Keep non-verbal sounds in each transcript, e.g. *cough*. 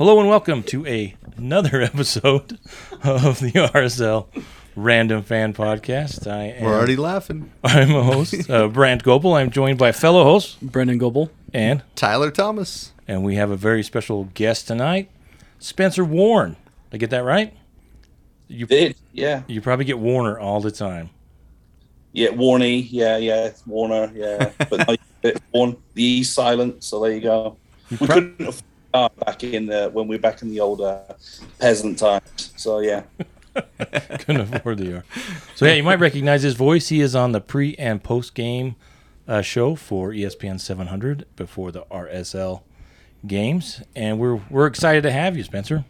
Hello and welcome to a, another *laughs* episode of the RSL Random Fan Podcast. I am, We're already laughing. I'm a host, uh, *laughs* Brandt Gopel. I'm joined by fellow host Brennan Goebel. and Tyler Thomas. and we have a very special guest tonight, Spencer Warne. Did I get that right? You Did yeah you probably get Warner all the time. yeah Warney yeah yeah it's Warner yeah but no, it's Warn the E silent so there you go. We prob- couldn't afford that back in the when we were back in the older peasant times. So yeah, *laughs* Couldn't afford the R. So yeah, you might recognize his voice. He is on the pre and post game uh, show for ESPN 700 before the RSL games, and we're we're excited to have you, Spencer.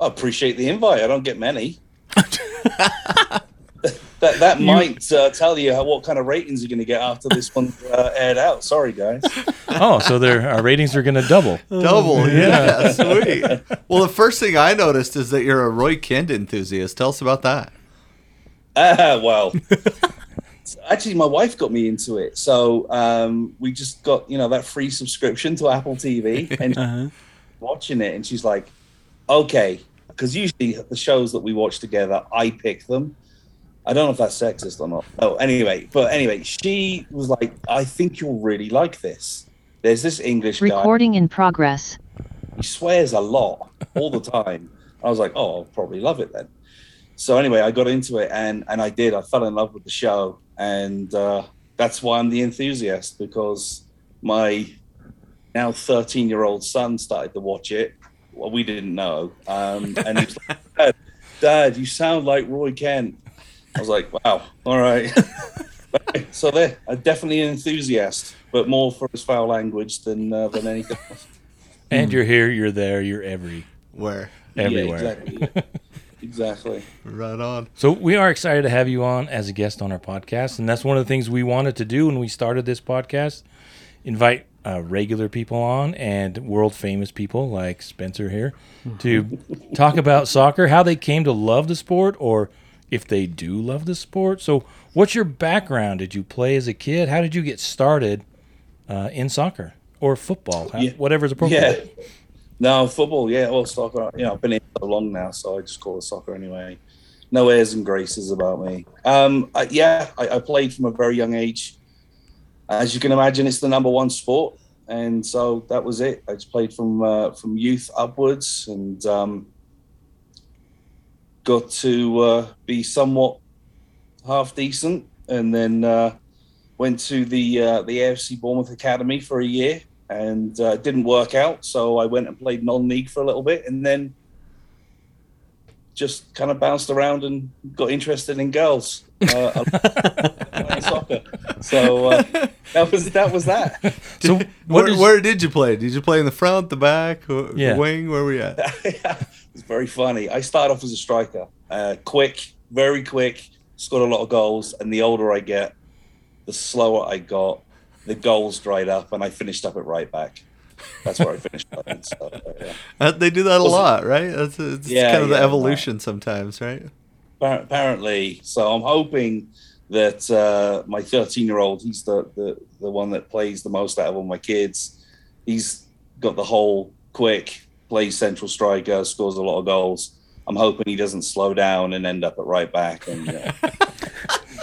I appreciate the invite. I don't get many. *laughs* that that might uh, tell you how, what kind of ratings you're going to get after this one *laughs* uh, aired out. Sorry, guys. Oh, so their our ratings are going to double. *laughs* Double. Yeah, sweet. Well, the first thing I noticed is that you're a Roy Kent enthusiast. Tell us about that. Ah, well. *laughs* Actually, my wife got me into it. So um, we just got, you know, that free subscription to Apple TV and Uh-huh. watching it. And she's like, okay. Because usually the shows that we watch together, I pick them. I don't know if that's sexist or not. Oh, anyway. But anyway, she was like, I think you'll really like this. There's this English guy. Recording in progress. He swears a lot all the time. I was like, oh, I'll probably love it then. So anyway, I got into it and and I did. I fell in love with the show, and uh, that's why I'm the enthusiast because my now 13 year old son started to watch it. Well, we didn't know, um, and he was like, Dad, Dad, you sound like Roy Kent. I was like, wow, all right. *laughs* so there, I'm definitely an enthusiast, but more for his foul language than uh, than anything else. And you're here, you're there, you're every Where? everywhere. Yeah, exactly. exactly. Right on. So we are excited to have you on as a guest on our podcast, and that's one of the things we wanted to do when we started this podcast: invite uh, regular people on and world famous people like Spencer here to *laughs* talk about soccer, how they came to love the sport, or if they do love the sport. So, what's your background? Did you play as a kid? How did you get started uh, in soccer or football? How, Yeah. Whatever's appropriate. Yeah. No, football, yeah, well, soccer. You know, I've been in so long now, so I just call it soccer anyway. No airs and graces about me. Um, I, yeah, I, I played from a very young age. As you can imagine, it's the number one sport, and so that was it. I just played from uh, from youth upwards, and um, got to uh, be somewhat half decent, and then uh, went to the uh, the AFC Bournemouth Academy for a year, and uh, it didn't work out. So I went and played non-league for a little bit, and then just kind of bounced around and got interested in girls, uh, *laughs* *laughs* soccer. So uh, that was that was that. So, *laughs* what Where, is- where did you play? Did you play in the front, the back, wh- Yeah. wing? Where were we at? It's very funny. I started off as a striker, uh, quick, very quick, scored a lot of goals, and the older I get, the slower I got. The goals dried up, and I finished up at right back. That's where I finished up. So, yeah. Uh, they do that a lot, right? That's it's Yeah, kind of the yeah, evolution sometimes, right? Apparently. So I'm hoping that uh, my 13 year old, he's the, the the one that plays the most out of all my kids. He's got the whole quick, plays central striker, scores a lot of goals. I'm hoping he doesn't slow down and end up at right back. And uh, *laughs*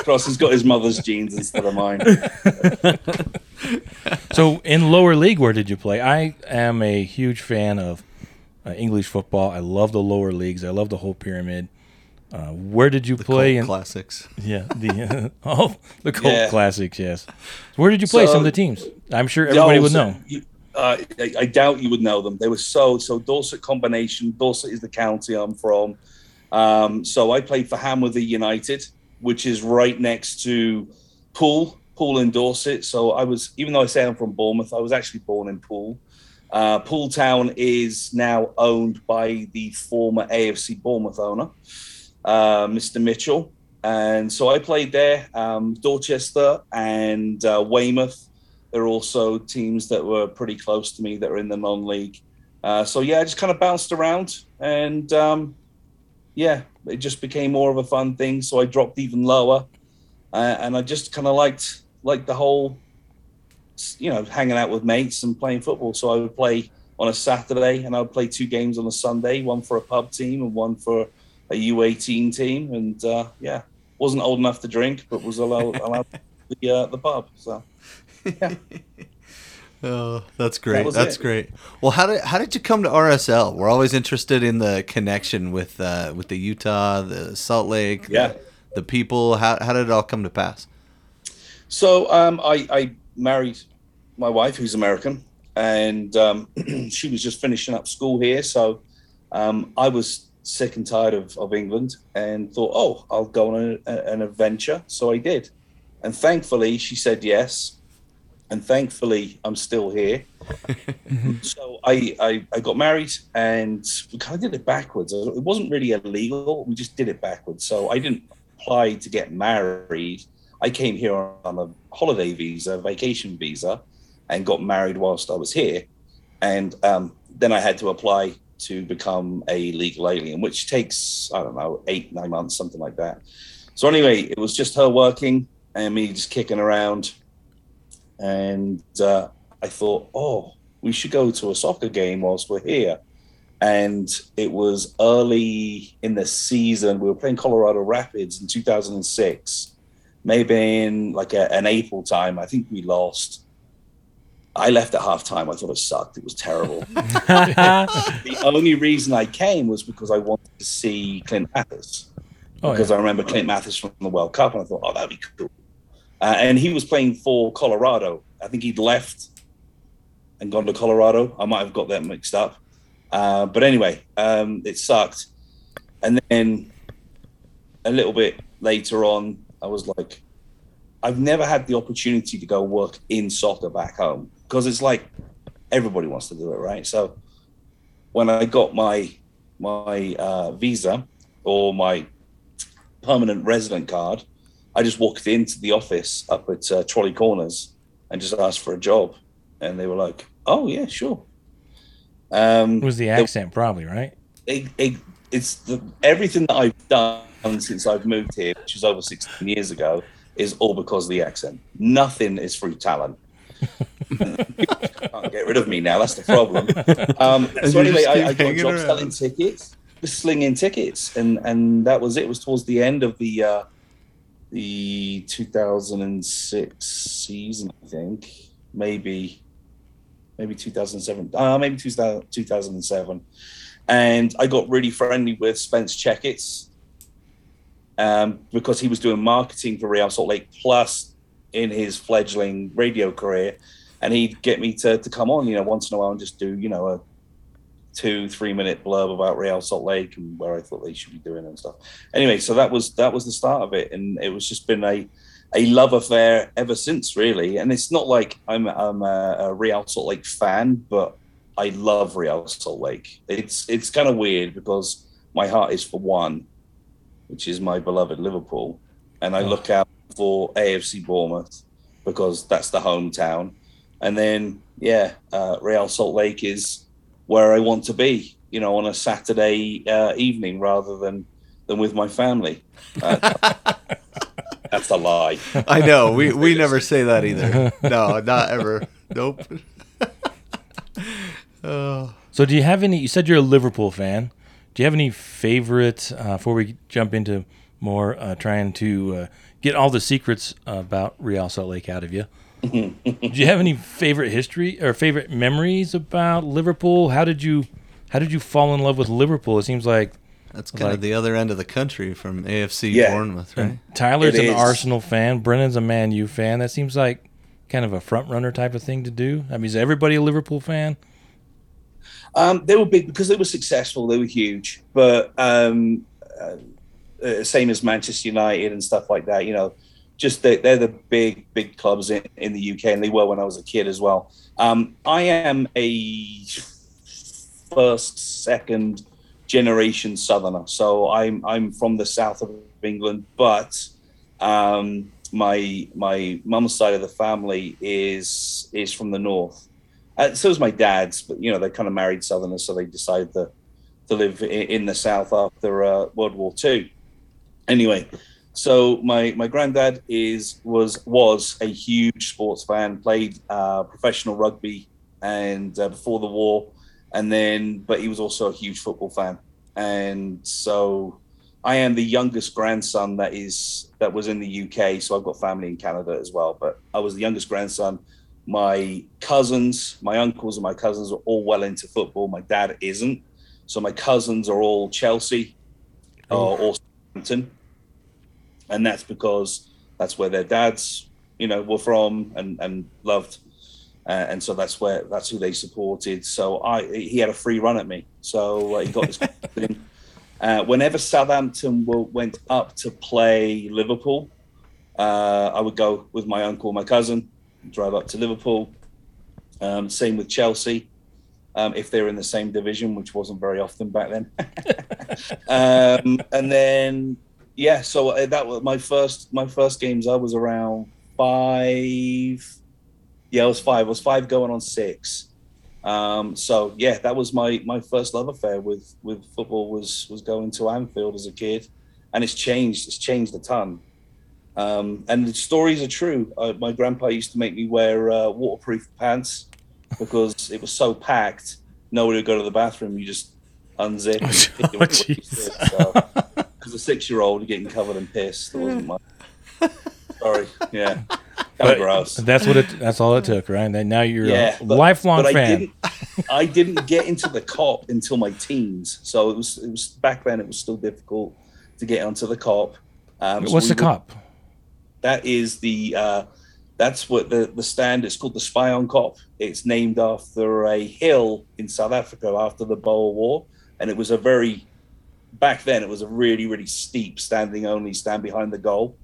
cross, he's got his mother's genes instead of mine. *laughs* So, in lower league, where did you play? I am a huge fan of uh, English football. I love the lower leagues. I love the whole pyramid. Uh, where did you The play? cult In, classics. yeah, the *laughs* oh, the cult Yeah. classics. Yes. Where did you play? So- some of the teams. I'm sure everybody No, would know. you- uh, I, I doubt you would know them. They were so so Dorset combination. Dorset is the county I'm from. Um, so I played for Hamworthy United, which is right next to Poole, Poole in Dorset. So I was, even though I say I'm from Bournemouth, I was actually born in Poole. Uh, Poole Town is now owned by the former AFC Bournemouth owner, uh, Mr. Mitchell. And so I played there, um, Dorchester and uh, Weymouth. There are also teams that were pretty close to me that are in the non-league. Uh, so yeah, I just kind of bounced around, and um, yeah, it just became more of a fun thing. So I dropped even lower, uh, and I just kind of liked liked the whole, you know, hanging out with mates and playing football. So I would play on a Saturday, and I would play two games on a Sunday, one for a pub team and one for a U18 team. And uh, yeah, wasn't old enough to drink, but was allowed, allowed the uh, the pub. So yeah. *laughs* Oh, that's great. That that's it. great. Well, how did how did you come to RSL? We're always interested in the connection with uh, with the Utah, the Salt Lake, the- Yeah. the, people. How how did it all come to pass? So um, I, I married my wife, who's American, and um, *clears throat* she was just finishing up school here. So um, I was sick and tired of, of England and thought, oh, I'll go on a, an adventure. So I did. And thankfully, she said yes. And thankfully, I'm still here. *laughs* so I, I, I got married and we kind of did it backwards. It wasn't really illegal. We just did it backwards. So I didn't apply to get married. I came here on a holiday visa, vacation visa, and got married whilst I was here. And um, then I had to apply to become a legal alien, which takes, I don't know, eight, nine months, something like that. So anyway, it was just her working and me just kicking around. And uh, I thought, oh, we should go to a soccer game whilst we're here. And it was early in the season. We were playing Colorado Rapids in 2006 maybe in like a, an April time. I think we lost. I left at half time. I thought it sucked. It was terrible. *laughs* *laughs* the only reason I came was because I wanted to see Clint Mathis. Oh, because I remember Clint Mathis from the World Cup, and I thought, oh, that'd be cool. Uh, and he was playing for Colorado. I think he'd left and gone to Colorado. I might have got that mixed up. Uh, but anyway, um, it sucked. And then a little bit later on, I was like, I've never had the opportunity to go work in soccer back home because it's like everybody wants to do it, right? So when I got my my uh, visa or my permanent resident card, I just walked into the office up at uh, Trolley Corners and just asked for a job, and they were like, "Oh yeah, sure." Um, was the accent probably right? it, it, it's the, everything that I've done since I've moved here, which was over 16 years ago, is all because of the accent. Nothing is through talent. Can't get rid of me now. That's the problem. Um, *laughs* so anyway, I, I got a job around. selling tickets, just slinging tickets, and and that was it. It was towards the end of the uh, the 2006 season, I think, maybe maybe 2007, uh, maybe 2000, 2007. And I got really friendly with Spence Checketts um, because he was doing marketing for Real Salt Lake Plus in his fledgling radio career. And he'd get me to, to come on, you know, once in a while and just do, you know, a two, three minute blurb about Real Salt Lake and where I thought they should be doing and stuff. Anyway, so that was that was the start of it. And it was just been a a love affair ever since, really. And it's not like I'm I'm a, a Real Salt Lake fan, but I love Real Salt Lake. It's it's kind of weird because my heart is for one, which is my beloved Liverpool, and I look out for AFC Bournemouth because that's the hometown, and then yeah, uh, Real Salt Lake is where I want to be. You know, on a Saturday uh, evening rather than than with my family. Uh, *laughs* that's a lie. I know we we *laughs* never say that either. No, not ever. Nope. *laughs* oh. So, do you have any? You said you're a Liverpool fan. Do you have any favorite? Uh, before we jump into more, uh, trying to uh, get all the secrets about Real Salt Lake out of you. Do you have any favorite history or favorite memories about Liverpool? How did you, how did you fall in love with Liverpool? It seems like That's kind Like- of the other end of the country from AFC Yeah. Bournemouth, right? Tyler's It an is. Arsenal fan. Brennan's a Man U fan. That seems like kind of a front runner type of thing to do. I mean, is everybody a Liverpool fan? Um, they were big because they were successful. They were huge, but um, uh, uh, same as Manchester United and stuff like that. You know, just they, they're the big, big clubs in, in the UK, and they were when I was a kid as well. Um, I am a first, second generation Southerner, so I'm I'm from the south of England, but um, my my mum's side of the family is is from the north. Uh, so is my dad's, but you know they're kind of married Southerners, so they decided to to live in, in the South after uh, World War Two. Anyway, so my my granddad is was was a huge sports fan, played uh, professional rugby, and uh, before the war, and then but he was also a huge football fan, and so I am the youngest grandson that is that was in the UK. So I've got family in Canada as well, but I was the youngest grandson. My cousins, my uncles, and my cousins are all well into football. My dad isn't, so my cousins are all Chelsea or, or Southampton, and that's because that's where their dads, you know, were from and and loved uh, and so that's where that's who they supported. So I he had a free run at me, so uh, he got this. *laughs* thing. Uh, whenever Southampton went up to play Liverpool, uh, I would go with my uncle, my cousin, drive up to Liverpool. Um, same with Chelsea, um, if they're in the same division, which wasn't very often back then. *laughs* um, and then yeah, so uh, that was my first my first games. I was around five yeah, I was five. I was five going on six. Um, so yeah, that was my my first love affair with with football was was going to Anfield as a kid, and it's changed. It's changed a ton. Um, and the stories are true. Uh, my grandpa used to make me wear uh, waterproof pants because it was so packed. Nowhere to go to the bathroom. You just unzip. And *laughs* oh, so, as a six-year-old, getting covered in piss. That wasn't my. *laughs* Sorry. Yeah but gross. That's what it. That's all it took, right? And now you're yeah, a but, lifelong but fan. I didn't, I didn't get into the Kop until my teens, so it was. It was back then. It was still difficult to get onto the Kop. Um, so What's the Kop? That is the. Uh, that's what the the stand. It's called the Spion Kop. It's named after a hill in South Africa after the Boer War, and it was a very. Back then, it was a really, really steep standing only stand behind the goal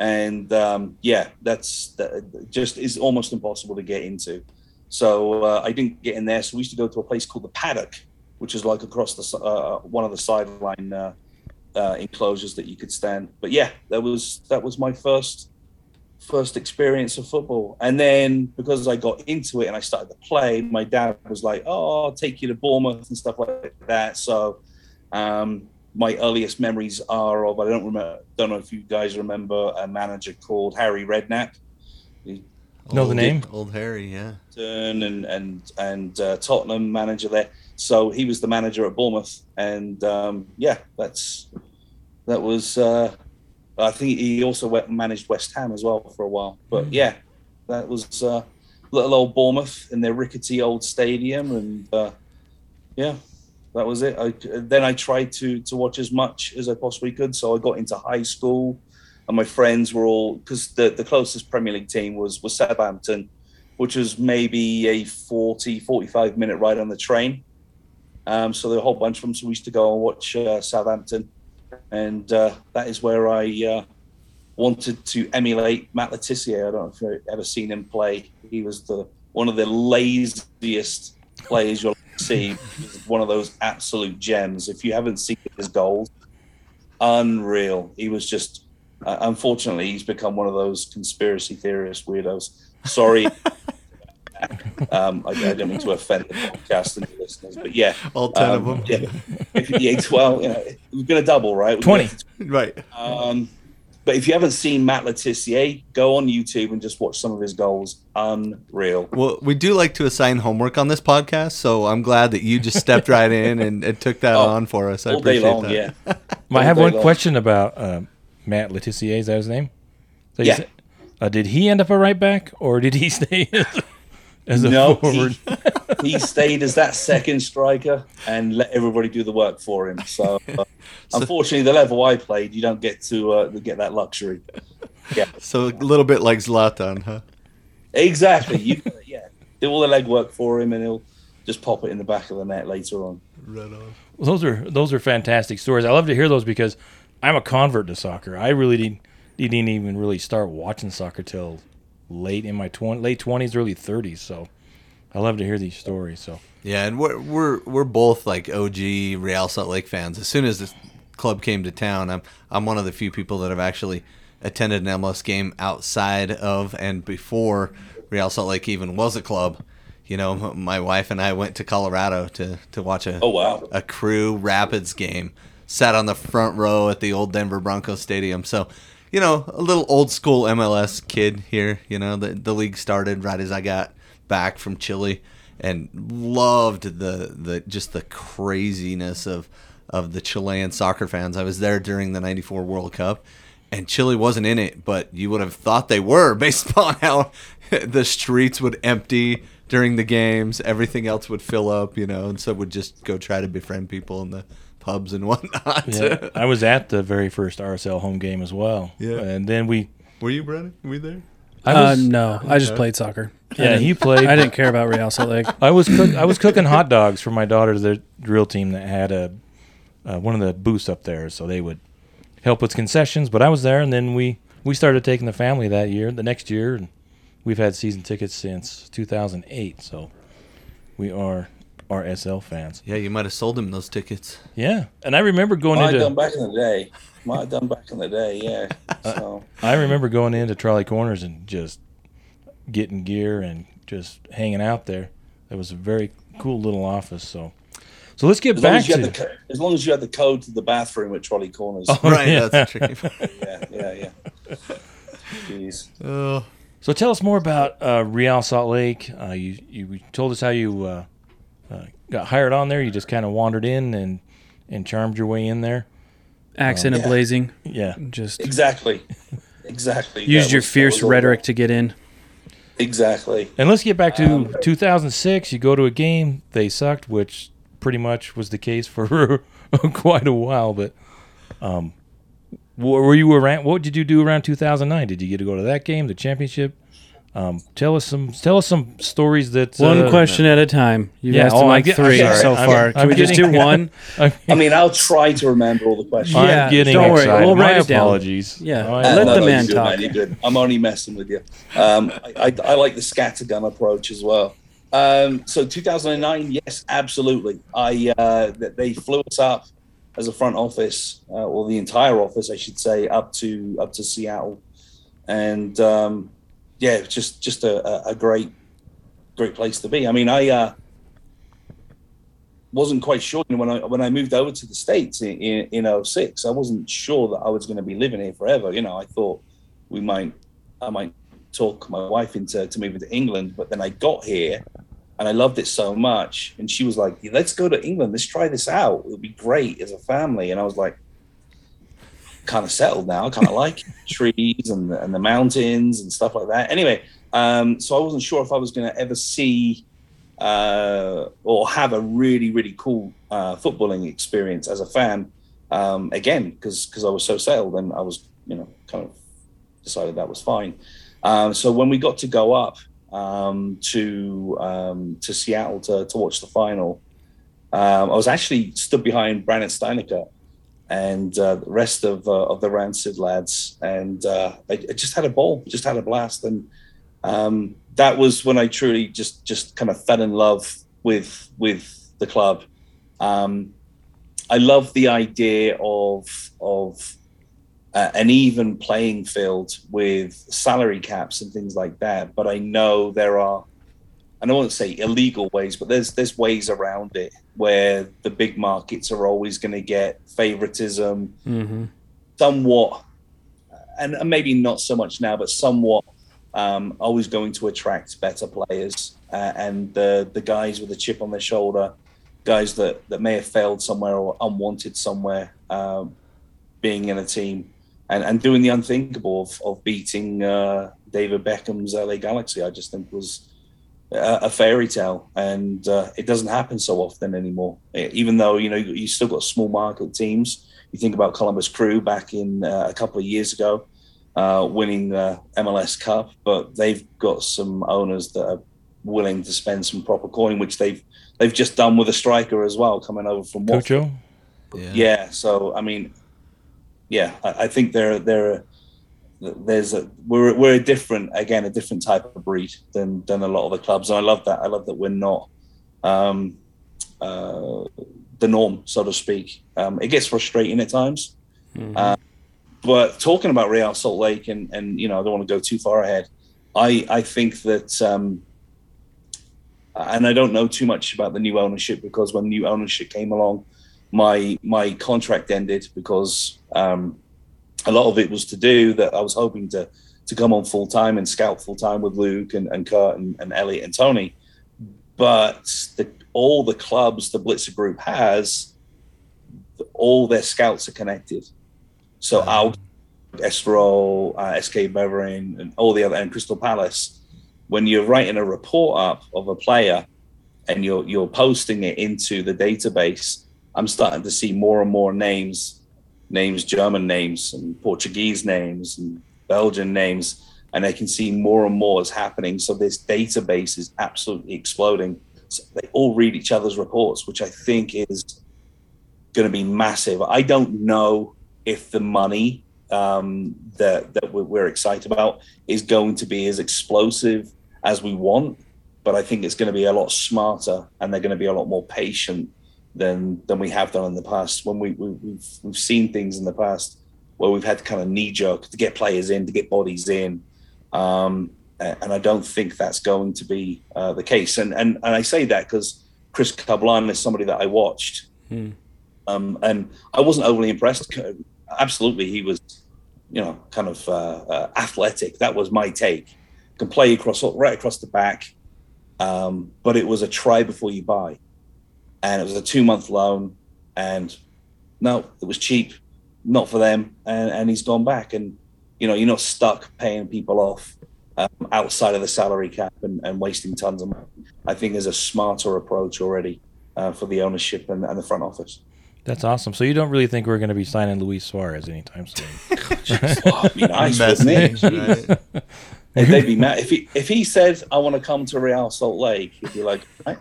and um, yeah, that's that just is almost impossible to get into. So uh, I didn't get in there. So we used to go to a place called the Paddock, which is like across the uh, one of the sideline uh, uh, enclosures that you could stand. But yeah, that was that was my first first experience of football. And then because I got into it and I started to play, my dad was like, "Oh, I'll take you to Bournemouth and stuff like that." So um, my earliest memories are of I don't remember don't know if you guys remember a manager called Harry Redknapp. He, know the name? Old Harry, yeah. Turn And and and uh, Tottenham manager there. So he was the manager at Bournemouth, and um, yeah, that's that was. Uh, I think he also went managed West Ham as well for a while. But mm. yeah, that was uh, little old Bournemouth in their rickety old stadium, and uh, yeah, that was it. I, then I tried to to watch as much as I possibly could. So I got into high school, and my friends were all because the, the closest Premier League team was was Southampton, which was maybe a 40, 45 minute ride on the train. Um, so there were a whole bunch of them. So we used to go and watch uh, Southampton, and uh, that is where I uh, wanted to emulate Matt Le Tissier. I don't know if you've ever seen him play. He was the one of the laziest players you'll see one of those absolute gems. If you haven't seen his goals, unreal. He was just, uh, unfortunately, he's become one of those conspiracy theorist weirdos. Sorry. *laughs* um, I, I, don't mean to offend the podcast and the listeners, but yeah, all ten um, of them. Yeah, if, yeah, well, you know, we're going to double, right? We're Twenty, right? Um, but if you haven't seen Matt Le go on YouTube and just watch some of his goals. Unreal. Well, we do like to assign homework on this podcast, so I'm glad that you just stepped right in and, and took that oh, on for us. I all appreciate day long, that. yeah. *laughs* I have one long. question about uh, Matt Le Is that his name? So yeah. Said, uh, did he end up a right back, or did he stay? *laughs* as a no, forward. He, *laughs* he, stayed as that second striker and let everybody do the work for him. So, uh, *laughs* so unfortunately, the level I played, you don't get to uh, get that luxury. Yeah. So a little bit like Zlatan, huh? Exactly. You *laughs* yeah, do all the leg work for him, and he'll just pop it in the back of the net later on. Right on. Well, those are those are fantastic stories. I love to hear those because I'm a convert to soccer. I really didn't, didn't even really start watching soccer till late in my 20, late twenties, early thirties. So I love to hear these stories. So yeah, and we're we're we're both like OG Real Salt Lake fans. As soon as this club came to town, I'm I'm one of the few people that have actually attended an MLS game outside of and before Real Salt Lake even was a club. You know, my wife and I went to Colorado to to watch a oh wow a Crew Rapids game. Sat on the front row at the old Denver Broncos stadium. So you know, a little old school MLS kid here. You know, the the league started right as I got back from Chile, and loved the the just the craziness of of the Chilean soccer fans. I was there during the '94 World Cup, and Chile wasn't in it, but you would have thought they were *laughs* based upon how *laughs* the streets would empty during the games. Everything else would fill up, you know, and so would just go try to befriend people in the pubs and *laughs* whatnot. Yeah, I was at the very first RSL home game as well. Yeah. and then we. Were you, Brennan? Were you there? I uh, was, no, I just played soccer. Yeah, he played. I didn't care about Real Salt Lake. *laughs* I was cook, I was cooking hot dogs for my daughter's the drill team that had a uh, one of the booths up there, so they would help with concessions. But I was there, and then we we started taking the family that year. The next year, and we've had season tickets since 2008. So we are RSL fans. Yeah, you might have sold him those tickets. Yeah, and I remember going Might have done back in the day. Might have done back in the day, yeah. *laughs* Uh, So I remember going into Trolley Corners and just getting gear and just hanging out there. It was a very cool little office. So, so let's get as back as, to the, as long as you had the code to the bathroom at Trolley Corners. Oh, right, yeah. that's the tricky part. Yeah, yeah, yeah. Jeez. Oh. So tell us more about uh, Real Salt Lake. Uh, you you told us how you uh, got hired on there. You just kind of wandered in and and charmed your way in there. Accent Yeah. blazing. Yeah, Just Exactly. Exactly. used That your was- fierce rhetoric that. to get in. Exactly. and let's get back to Um, 2006. You go to a game, they sucked, which pretty much was the case for *laughs* quite a while. But um, wh- were you around? What did you do around 2009? Did you get to go to that game, the championship? Um, tell us some tell us some stories that One uh, question at a time. You've Yeah, asked oh, him like get- three I'm so far. I'm- Can I'm we just do *laughs* one? I I mean, I'll try to remember all the questions. I'm Yeah, getting don't worry, excited. we'll My write it down. apologies. Yeah, My let no, the no, man you're good, talk. You're good. I'm only messing with you. Um, I, I, I like the scattergun approach as well. Um, so 2009, yes, absolutely. I uh, they flew us up as a front office, uh, or the entire office, I should say, up to up to Seattle, and um, yeah, just just a, a- a great great place to be. I mean, I uh, wasn't quite sure when I when I moved over to the states in in, in 06, I wasn't sure that I was going to be living here forever. You know, I thought we might I might talk my wife into to moving to England, but then I got here and I loved it so much, and she was like, "Let's go to England. Let's try this out. It'll be great as a family." And I was like. Kind of settled now. I kind of like *laughs* trees and the, and the mountains and stuff like that. Anyway, um, so I wasn't sure if I was going to ever see uh, or have a really really cool uh, footballing experience as a fan um, again because because I was so settled and I was you know kind of decided that was fine. Um, so when we got to go up um, to um, to Seattle to, to watch the final, um, I was actually stood behind Brandon Steinecker and uh, the rest of uh, of the Rancid lads, and uh, I, I just had a ball, just had a blast, and um, that was when I truly just just kind of fell in love with with the club. Um, I love the idea of of uh, an even playing field with salary caps and things like that. But I know there are, I don't want to say illegal ways, but there's there's ways around it where the big markets are always going to get favoritism, hmm somewhat, and and maybe not so much now, but somewhat. Um, always going to attract better players uh, and the the guys with a chip on their shoulder, guys that that may have failed somewhere or unwanted somewhere, um, being in a team and, and doing the unthinkable of, of beating uh, David Beckham's LA Galaxy. I just think was a, a fairy tale, and uh, it doesn't happen so often anymore. Even though you know you you still got small market teams. You think about Columbus Crew back in uh, a couple of years ago, uh, winning the MLS Cup, but they've got some owners that are willing to spend some proper coin, which they've they've just done with a striker as well, coming over from Watford. Cucho. Yeah. Yeah. So I mean, yeah, I, I think there there there's a we're we're a different again a different type of breed than than a lot of the clubs, and I love that. I love that we're not um, uh, the norm, so to speak. Um, it gets frustrating at times. Mhm. Uh, but talking about Real Salt Lake, and and you know, I don't want to go too far ahead. I I think that, um, and I don't know too much about the new ownership because when new ownership came along, my my contract ended because um, a lot of it was to do that I was hoping to to come on full time and scout full time with Luke and, and Kurt and, and Elliot and Tony. but the, all the clubs the Blitzer Group has, all their scouts are connected. So our Estoril, uh, SK Beveren, and all the other, and Crystal Palace, when you're writing a report up of a player and you're you're posting it into the database, I'm starting to see more and more names, names, German names, and Portuguese names, and Belgian names, and I can see more and more is happening. So this database is absolutely exploding. So they all read each other's reports, which I think is going to be massive. I don't know if the money um, that that we're excited about is going to be as explosive as we want, but I think it's going to be a lot smarter, and they're going to be a lot more patient than than we have done in the past. When we, we we've we've seen things in the past where we've had to kind of knee jerk to get players in, to get bodies in. Um, and I don't think that's going to be uh, the case. And and and I say that because Chris Kablan is somebody that I watched, Hmm. um, and I wasn't overly impressed. Absolutely, he was, you know, kind of uh, uh, athletic. That was my take. Can play across right across the back, um, but it was a try before you buy, and it was a two month loan, and no, it was cheap, not for them, and, and he's gone back, and you know, you're not stuck paying people off um, outside of the salary cap and, and wasting tons of money. I think there's a smarter approach already uh, for the ownership and, and the front office. That's awesome. So you don't really think we're going to be signing Luis Suarez anytime soon? *laughs* Oh, it'd be nice, wouldn't it? Right? If they'd be mad if he if he said I want to come to Real Salt Lake, he'd be like, right?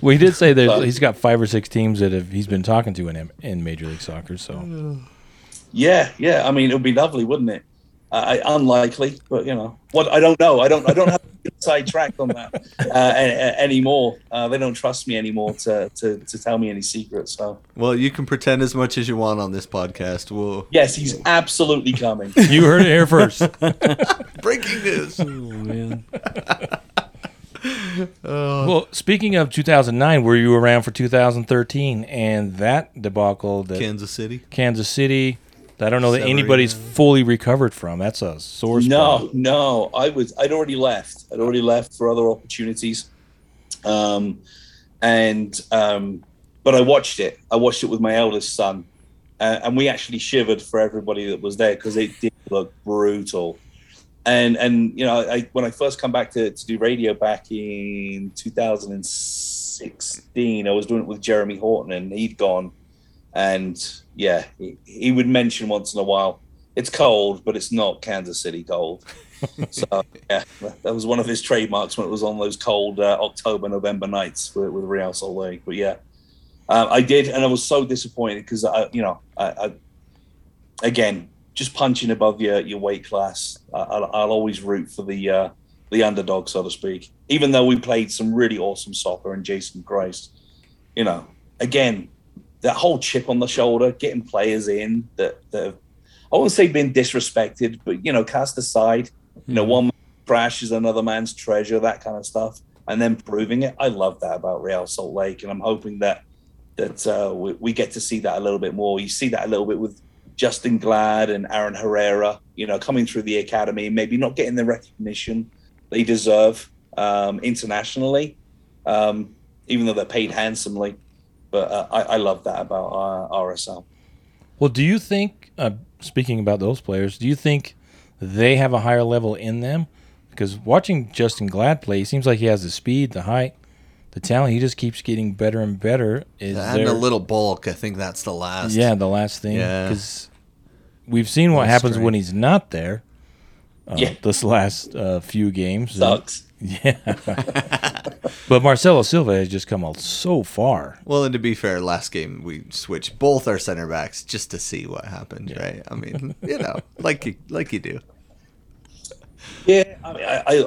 Well, he did say that But- he's got five or six teams that have, he's been talking to in in Major League Soccer. So yeah, yeah. I mean, it would be lovely, wouldn't it? Uh, I, unlikely, but you know what? I don't know. I don't. I don't have a track on that uh, a- a- anymore. Uh, they don't trust me anymore to, to to tell me any secrets. So Well, you can pretend as much as you want on this podcast. We'll yes, he's absolutely coming. *laughs* you heard it here first. *laughs* breaking news. Oh man. *laughs* *laughs* well, speaking of 2009, were you around for 2013 and that debacle that Kansas City. Kansas City? I don't know that Severino. anybody's fully recovered from. That's a sore No, spot. no. I was. I'd already left. I'd already left for other opportunities. Um, and um, but I watched it. I watched it with my eldest son, uh, and we actually shivered for everybody that was there because it did look brutal. And and you know, I when I first come back to, to do radio back in 2016, I was doing it with Jeremy Horton, and he'd gone. And yeah, he, he would mention once in a while, it's cold, but it's not Kansas City cold. *laughs* so yeah, that was one of his trademarks when it was on those cold uh, October, November nights with, with Real Salt Lake. But yeah, uh, I did, and I was so disappointed because I, you know, I, I again just punching above your your weight class. I, I'll, I'll always root for the uh, the underdog, so to speak. Even though we played some really awesome soccer and Jason Kreis, you know, again, that whole chip on the shoulder, getting players in that that have, I wouldn't say been disrespected, but you know, cast aside. You know, one man's trash is another man's treasure, that kind of stuff, and then proving it. I love that about Real Salt Lake, and I'm hoping that that uh, we, we get to see that a little bit more. You see that a little bit with Justen Glad and Aaron Herrera, you know, coming through the academy, maybe not getting the recognition they deserve um, internationally, um, even though they're paid handsomely. But uh, I, I love that about uh, RSL. Well, do you think, uh, speaking about those players, do you think they have a higher level in them? Because watching Justen Glad play, he seems like he has the speed, the height, the talent. He just keeps getting better and better. Is and there, a little bulk. I think that's the last. yeah, the last thing. Yeah. Because we've seen what Little happens strength. when he's not there. Uh, Yeah. This last uh, few games. Sucks. *laughs* Yeah. but Marcelo Silva has just come out so far. Well, and to be fair, last game we switched both our center backs just to see what happened, right? I mean, you know, like you like you do. Yeah, I mean, I, I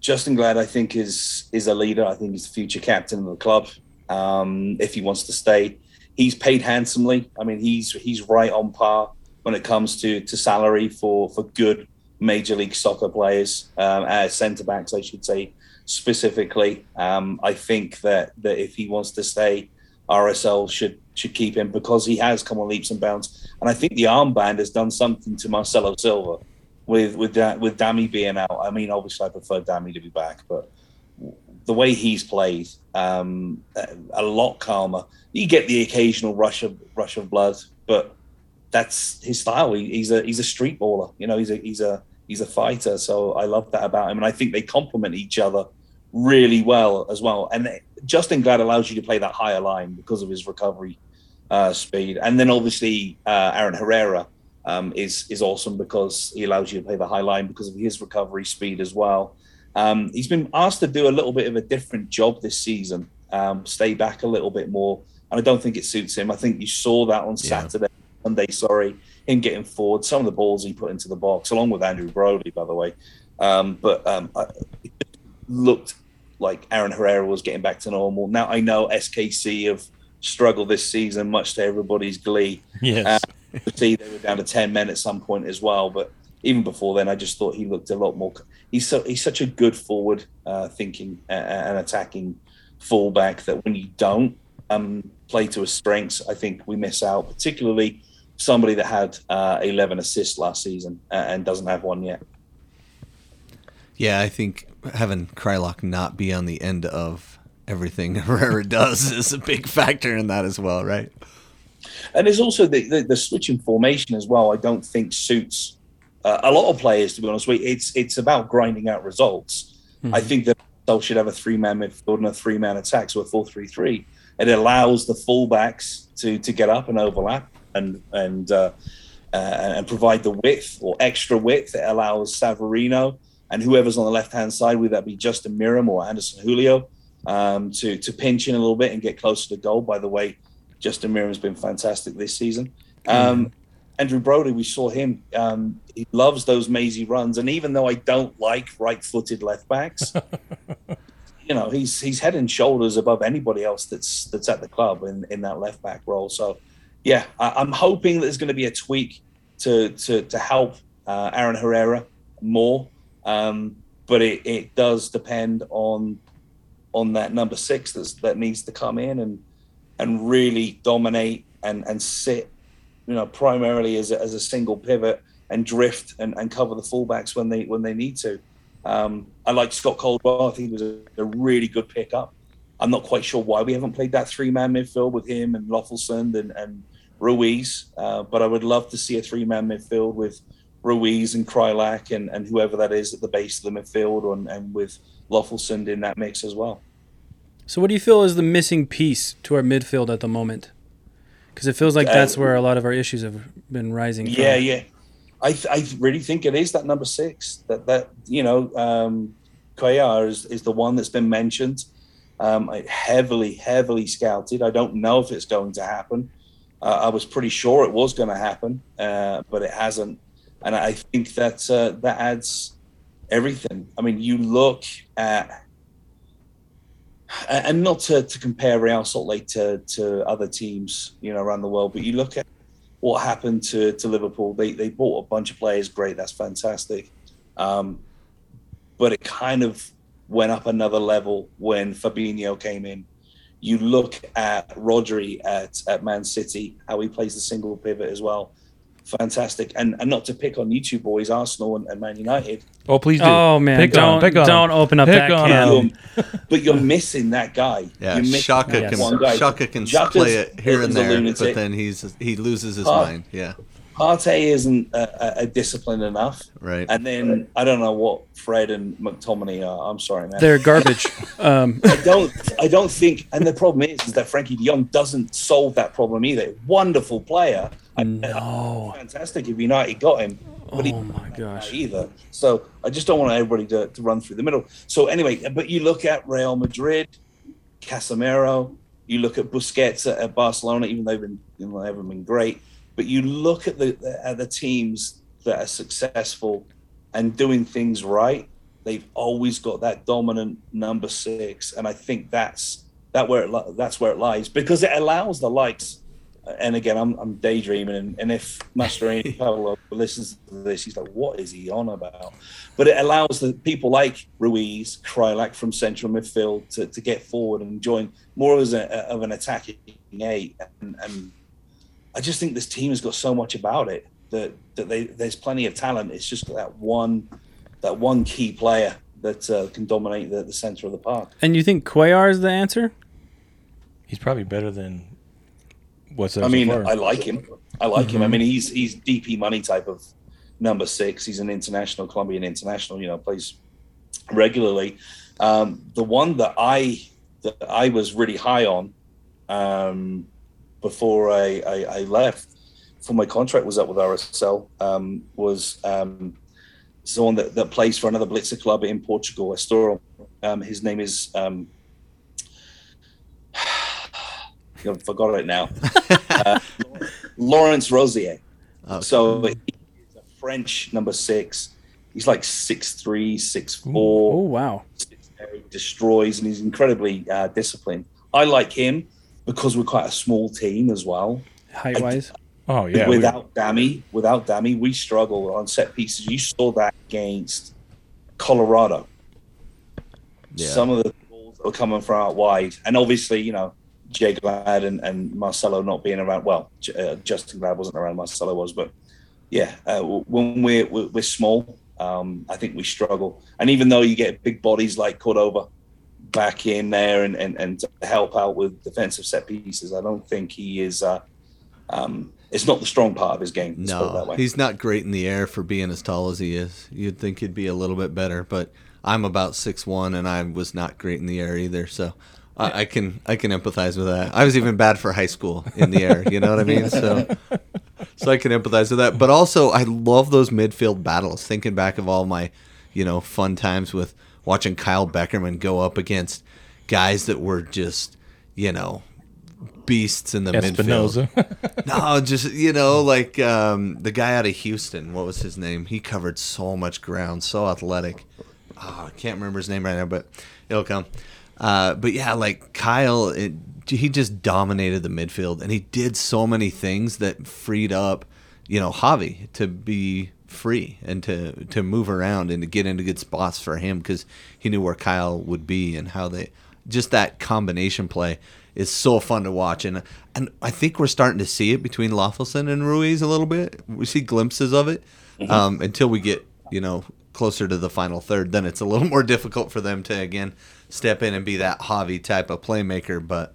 Justen Glad, I think is is a leader. I think he's the future captain of the club. Um, if he wants to stay, he's paid handsomely. I mean, he's he's right on par when it comes to to salary for for good major league soccer players, um, as centre backs, I should say specifically. Um, I think that that if he wants to stay, RSL should should keep him because he has come on leaps and bounds. And I think the armband has done something to Marcelo Silva with with with Dammy being out. I mean, obviously, I prefer Dammy to be back, but the way he's played, um, a, a lot calmer. You get the occasional rush of rush of blood, but that's his style. He, he's a he's a street baller. You know, he's a he's a he's a fighter. So I love that about him, and I think they complement each other really well as well. And Justen Glad allows you to play that higher line because of his recovery uh, speed, and then obviously uh, Aaron Herrera um, is is awesome because he allows you to play the high line because of his recovery speed as well. Um, he's been asked to do a little bit of a different job this season, um, stay back a little bit more, and I don't think it suits him. I think you saw that on Yeah. Saturday, Monday, sorry, him getting forward, some of the balls he put into the box, along with Andrew Brody, by the way. Um, but um, I, it looked like Aaron Herrera was getting back to normal. Now I know SKC have struggled this season, much to everybody's glee. Yes. See, they were down to ten men at some point as well. But even before then, I just thought he looked a lot more. He's so he's such a good forward uh, thinking and attacking fullback that when you don't um, play to his strengths, I think we miss out. Particularly somebody that had uh, eleven assists last season and doesn't have one yet. Yeah, I think having Kreilach not be on the end of everything *laughs* Herrera does is a big factor in that as well, right? And there's also the, the, the switch in formation as well. I don't think suits uh, a lot of players, to be honest with you. It's it's about grinding out results. I think that they should have a three man midfield and a three man attack, so a four three three. It allows the fullbacks to to get up and overlap and and uh, uh, and provide the width or extra width. It allows Savarino and whoever's on the left hand side, whether that be Justin Meram or Anderson Julio, um, to to pinch in a little bit and get closer to goal. By the way, Justin Meram's been fantastic this season. Um, Andrew Brody, we saw him. Um, he loves those mazy runs, and even though I don't like right-footed left backs, *laughs* you know he's he's head and shoulders above anybody else that's that's at the club in, in that left back role. So, yeah, I, I'm hoping there's going to be a tweak to to to help uh, Aaron Herrera more, um, but it, it does depend on on that number six that's, that needs to come in and and really dominate and and sit, you know, primarily as a, as a single pivot and drift and, and cover the fullbacks when they when they need to. Um, I like Scott Caldwell. I think he was a, a really good pickup. I'm not quite sure why we haven't played that three man midfield with him and Löffelsend and, and Ruiz, uh, but I would love to see a three man midfield with Ruiz and Kreilach and, and whoever that is at the base of the midfield and, and with Löffelsend in that mix as well. So, what do you feel is the missing piece to our midfield at the moment? Because it feels like Uh, that's where a lot of our issues have been rising. from. Yeah, yeah. I, th- I really think it is that number six. That that you know, um, Cuellar is, is the one that's been mentioned. Um, heavily, heavily scouted. I don't know if it's going to happen. Uh, I was pretty sure it was going to happen, uh, but it hasn't. And I think that uh, that adds everything. I mean, you look at, and not to, to compare Real Salt Lake to, to other teams, you know, around the world, but you look at what happened to, to Liverpool. They they bought a bunch of players. Great, that's fantastic. Um, but it kind of went up another level when Fabinho came in. You look at Rodri at, at Man City, how he plays the single pivot as well. Fantastic. And and not to pick on you two boys, Arsenal and, and Man United, Oh, please do. Oh man, pick don't him, pick on don't open up Pick that on can. you're, but you're missing that guy. *laughs* Yeah, you're missing Xhaka can one guy. Xhaka can Xhaka's- play it here and there, but then he's he loses his Oh. mind. Yeah, Partey isn't a, a, a discipline enough. right. And then I don't know what Fred and McTominay are. I'm sorry, man. They're garbage. *laughs* um, I don't. I don't think. And the problem is, is that Frenkie De Jong doesn't solve that problem either. Wonderful player. I- no. fantastic if United got him, but Oh my gosh. either. So I just don't want everybody to, to run through the middle. So anyway, but you look at Real Madrid, Casemiro. You look at Busquets at, at Barcelona, even though they've been you know, they haven't been great. But you look at the at the teams that are successful and doing things right. They've always got that dominant number six, and I think that's that where it, that's where it lies because it allows the likes. Uh, and again, I'm, I'm daydreaming, and, and if Mastroeni *laughs* Pablo listens to this, he's like, "What is he on about?" But it allows the people like Ruiz, Kreilach from central midfield to, to get forward and join more as a, of an attacking eight. And, and I just think this team has got so much about it that that they, there's plenty of talent. It's just that one that one key player that uh, can dominate the, the center of the park. And you think Cuellar is the answer? He's probably better than what's I mean, I like him. I like him. I mean, he's he's DP money type of number six. He's an international Colombian international. You know, plays regularly. Um, the one that I that I was really high on um, before I, I, I left, before my contract was up with RSL, um, was um, someone that, that plays for another Blitzer club in Portugal, Estoril. Um, his name is um, *sighs* I forgot it now. *laughs* uh, Lawrence Rosier. Oh, So he's a French number six. He's like six three, six Oh four, wow. destroys, and he's incredibly uh, disciplined. I like him because we're quite a small team as well. Height wise. oh yeah, we- without Dammy, without Dammy, we struggle on set pieces. You saw that against Colorado. Yeah. Some of the balls that were coming from out wide, and obviously, you know, Jay Glad and, and Marcelo not being around. Well, uh, Justen Glad wasn't around. Marcelo was, but yeah, uh, when we're we're, we're small, um, I think we struggle. And even though you get big bodies like Cordova back in there and and, and help out with defensive set pieces, I don't think he is. Uh, um, it's not the strong part of his game. let's put it that No, way. he's not great in the air for being as tall as he is. You'd think he'd be a little bit better, but I'm about six one, and I was not great in the air either. So I, I can I can empathize with that. I was even bad for high school in the air. You know what I mean? So *laughs* so I can empathize with that. But also, I love those midfield battles. Thinking back of all my you know fun times with watching Kyle Beckerman go up against guys that were just you know beasts in the midfield. Espinoza. *laughs* No, just you know, like um, the guy out of Houston. What was his name? He covered so much ground, so athletic. Oh, I can't remember his name right now, but it'll come. Uh, but yeah, like Kyle, it, he just dominated the midfield, and he did so many things that freed up, you know, Javi to be free and to to move around and to get into good spots for him because he knew where Kyle would be and how they just that combination play is so fun to watch and and I think we're starting to see it between Löffelsend and Ruiz a little bit. We see glimpses of it um, until we get you know closer to the final third. Then it's a little more difficult for them to again step in and be that Javi type of playmaker. But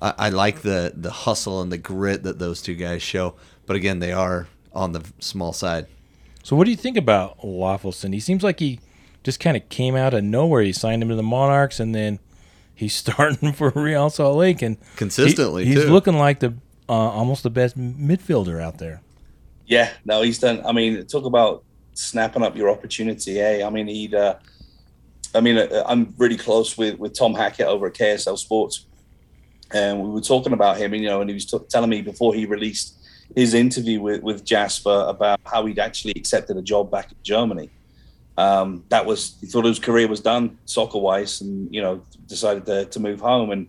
I, I like the the hustle and the grit that those two guys show. But again, they are on the small side. So what do you think about Löffelsend? He seems like he just kind of came out of nowhere. He signed him to the Monarchs, and then he's *laughs* starting for Real Salt Lake, and he- Consistently, he's too. looking like the uh, almost the best midfielder out there. Yeah, no, he's done. I mean, talk about snapping up your opportunity. Eh? I mean, he'd. Uh, I mean, uh, I'm really close with with Tom Hackett over at KSL Sports, and we were talking about him. You know, and he was t- telling me before he released his interview with with Jasper about how he'd actually accepted a job back in Germany. Um, that was he thought his career was done soccer wise, and you know decided to, to move home. And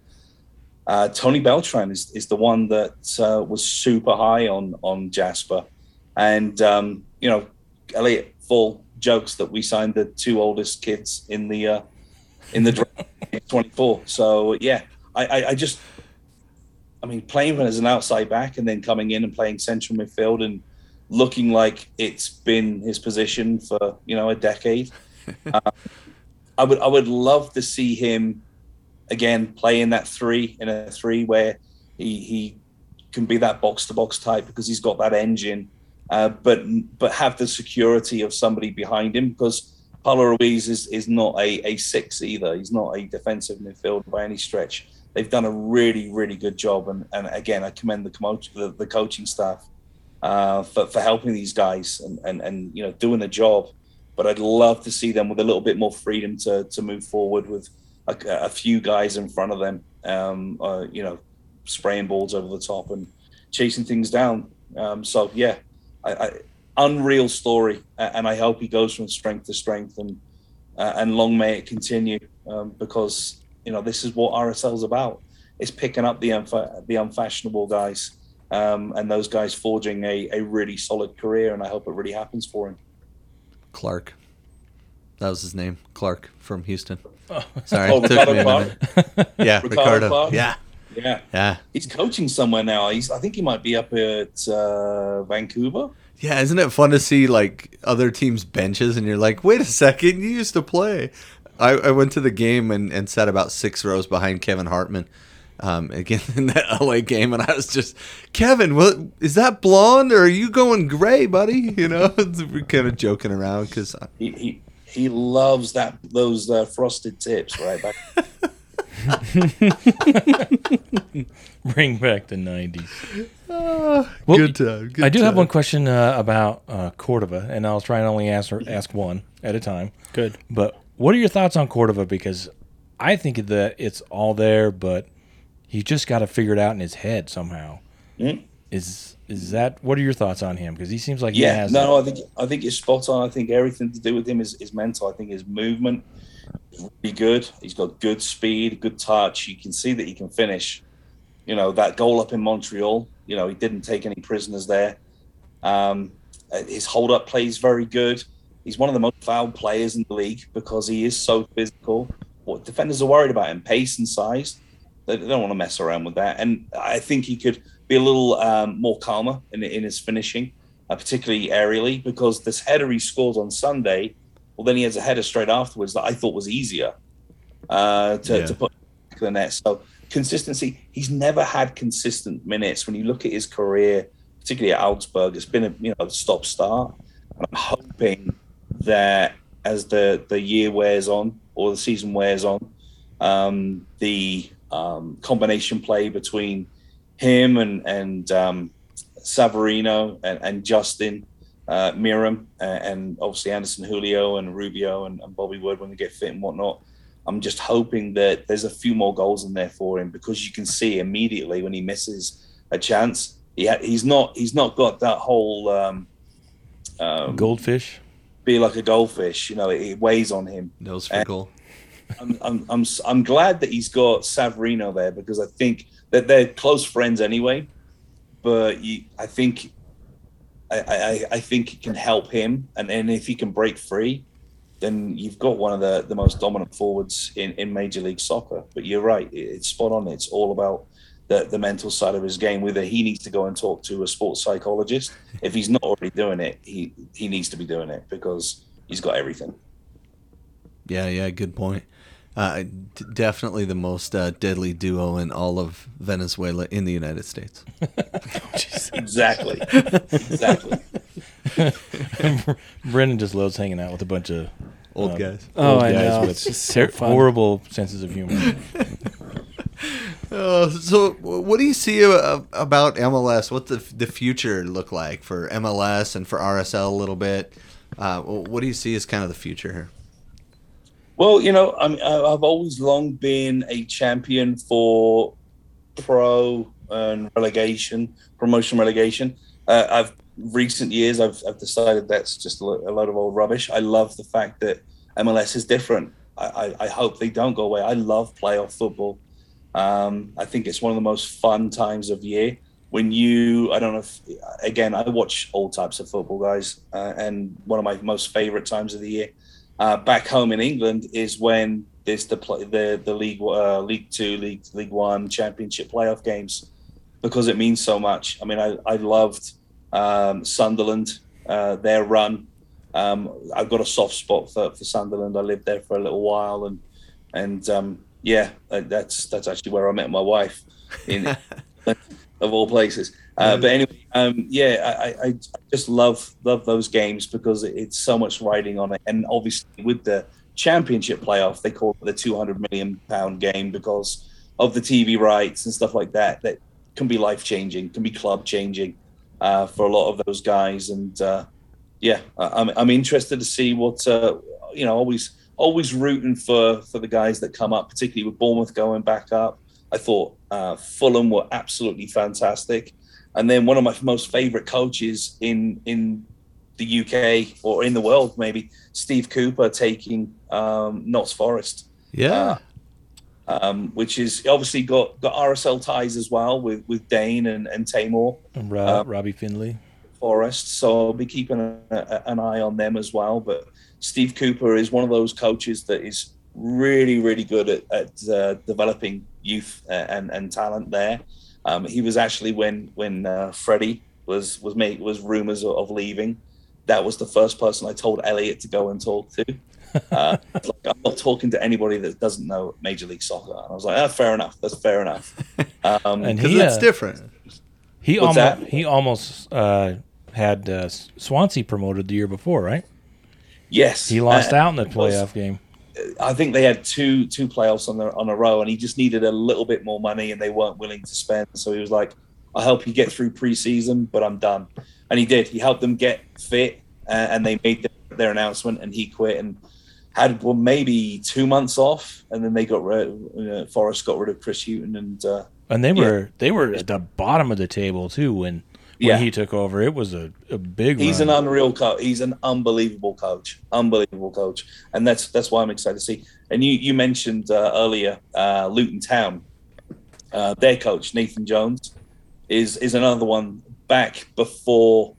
uh, Tony Beltran is, is the one that uh, was super high on on Jasper, and um, you know Elliot Fall jokes that we signed the two oldest kids in the uh, in the draft, *laughs* 24. So yeah, I, I, I just I mean playing as an outside back and then coming in and playing central midfield and looking like it's been his position for you know a decade. *laughs* um, I would I would love to see him again play in that three in a three where he he can be that box to box type because he's got that engine, uh, but but have the security of somebody behind him because Pablo Ruiz is is not a, a six either. He's not a defensive midfielder by any stretch. They've done a really really good job, and, and again I commend the, coach, the the coaching staff uh, for for helping these guys and, and and you know doing the job. But I'd love to see them with a little bit more freedom to to move forward with a, a few guys in front of them. Um, uh, you know, spraying balls over the top and chasing things down. Um, so yeah, I, I, unreal story, and I hope he goes from strength to strength, and uh, and long may it continue um, because you know this is what RSL is about. It's picking up the unfa- the unfashionable guys, um, and those guys forging a, a really solid career, and I hope it really happens for him. Clark. That was his name, Clark from Houston. Sorry, Oh, it took Ricardo me a Clark? minute. Yeah, Ricardo Ricardo. Clark? Yeah, Yeah, yeah, he's coaching somewhere now. He's I think he might be up at uh, Vancouver. Yeah, isn't it fun to see like other teams' benches and you're like, wait a second, you used to play. I, I went to the game and, and sat about six rows behind Kevin Hartman. Um, again *laughs* in that LA game, and I was just, Kevin, what is that blonde or are you going gray, buddy? You know, *laughs* we're kind of joking around because He, he he loves that those uh, frosted tips right back. *laughs* Bring back the '90s. Ah, Well, good time. Good I do have one question uh, about uh, Cordova, and I'll try and only ask ask one at a time. Good. But what are your thoughts on Cordova? Because I think that it's all there, but he just got to figure it out in his head somehow. Mm. Is is that what are your thoughts on him? Because he seems like he Yeah, has. no, I think I think it's spot on. I think everything to do with him is, is mental. I think his movement is really good. He's got good speed, good touch. You can see that he can finish. You know that goal up in Montreal. You know he didn't take any prisoners there. Um, his hold up play is very good. He's one of the most fouled players in the league because he is so physical. What defenders are worried about him, pace and size. They, don't want to mess around with that. And I think he could be a little um, more calmer in, in his finishing, uh, particularly aerially, because this header he scores on Sunday, well, then he has a header straight afterwards that I thought was easier uh, to, Yeah. to put in the net. So consistency, he's never had consistent minutes. When you look at his career, particularly at Augsburg, it's been a you know stop start. And I'm hoping that as the the year wears on or the season wears on, um, the um, combination play between him and and um, Savarino and, and Justin uh, Meram and, and obviously Anderson Julio and Rubio and, and Bobby Wood when they get fit and whatnot. I'm just hoping that there's a few more goals in there for him because you can see immediately when he misses a chance, he ha- he's not he's not got that whole um, um, Goldfish. Be like a goldfish. You know, it, it weighs on him. nose goal. I'm, I'm, I'm, I'm glad that he's got Savarino there because I think that they're close friends anyway. But you, I think, I, I, I think it can help him, and then if he can break free, then you've got one of the, the most dominant forwards in, in Major League Soccer. But you're right, it's spot on. It's all about the, the mental side of his game. Whether he needs to go and talk to a sports psychologist, *laughs* if he's not already doing it, he he needs to be doing it because he's got everything. Yeah, yeah, good point. Uh, d- definitely the most uh, deadly duo in all of Venezuela in the United States. *laughs* Exactly, exactly. *laughs* Brennan just loves hanging out with a bunch of Old uh, guys. Oh, old I guys know. with It's just so horrible senses of humor. Uh, so, what do you see about MLS? What the the future look like for MLS and for RSL a little bit? Uh, what do you see as kind of the future here? Well, you know, I mean, I've always long been a champion for pro and relegation, promotion relegation. Uh, I've recent years, I've, I've decided that's just a, lo- a load of old rubbish. I love the fact that MLS is different. I, I, I hope they don't go away. I love playoff football. Um, I think it's one of the most fun times of year when you. I don't know if again I watch all types of football, guys, uh, and one of my most favorite times of the year uh, back home in England is when there's the play, the the league uh, League Two, League League One, Championship playoff games because it means so much. I mean, I I loved um, Sunderland, uh, their run. Um, I've got a soft spot for, for Sunderland. I lived there for a little while, and and um, yeah, uh, that's that's actually where I met my wife, in *laughs* of all places. Uh, but anyway, um, yeah, I, I, just love love those games because it's so much riding on it, and obviously with the championship playoff, they call it the 200 million pound game because of the TV rights and stuff like that. That can be life changing, can be club changing uh, for a lot of those guys, and uh, yeah, I'm I'm interested to see what uh, you know. Always always rooting for for the guys that come up, particularly with Bournemouth going back up. I thought uh, Fulham were absolutely fantastic, and then one of my most favorite coaches in in the UK or in the world, maybe Steve Cooper taking um, Notts Forest Yeah, um, which is obviously got got RSL ties as well with with Dane and and Tamor And Ro- Uh, Robbie Findley. Forest. So I'll be keeping a, a, an eye on them as well. But Steve Cooper is one of those coaches that is really really good at, at uh, developing youth uh, and and talent there. Um, he was actually when when uh, Freddie was was made was rumors of, of leaving. That was the first person I told Elliot to go and talk to. *laughs* Uh, like, I'm not talking to anybody that doesn't know Major League Soccer. And I was like, ah, fair enough. That's fair enough. *laughs* Um, And Because he, it's uh, different. He What's almost that? he almost uh, had uh, Swansea promoted the year before, right? Yes, He lost Uh, out in the playoff game. I think they had two two playoffs on the, on a row, and he just needed a little bit more money, and they weren't willing to spend. So he was like, "I'll help you get through preseason, but I'm done." And he did. He helped them get fit, uh, and they made their, their announcement, and he quit and had well maybe two months off, and then they got rid. Uh, Forest got rid of Chris Hughton, and uh, And they Yeah. were they were at the bottom of the table too when Yeah. he took over. It was a, a big. One. He's run. an unreal coach. He's an unbelievable coach. Unbelievable coach, and that's that's why I'm excited to see. And you you mentioned uh, earlier uh, Luton Town, uh, their coach Nathan Jones is is another one back before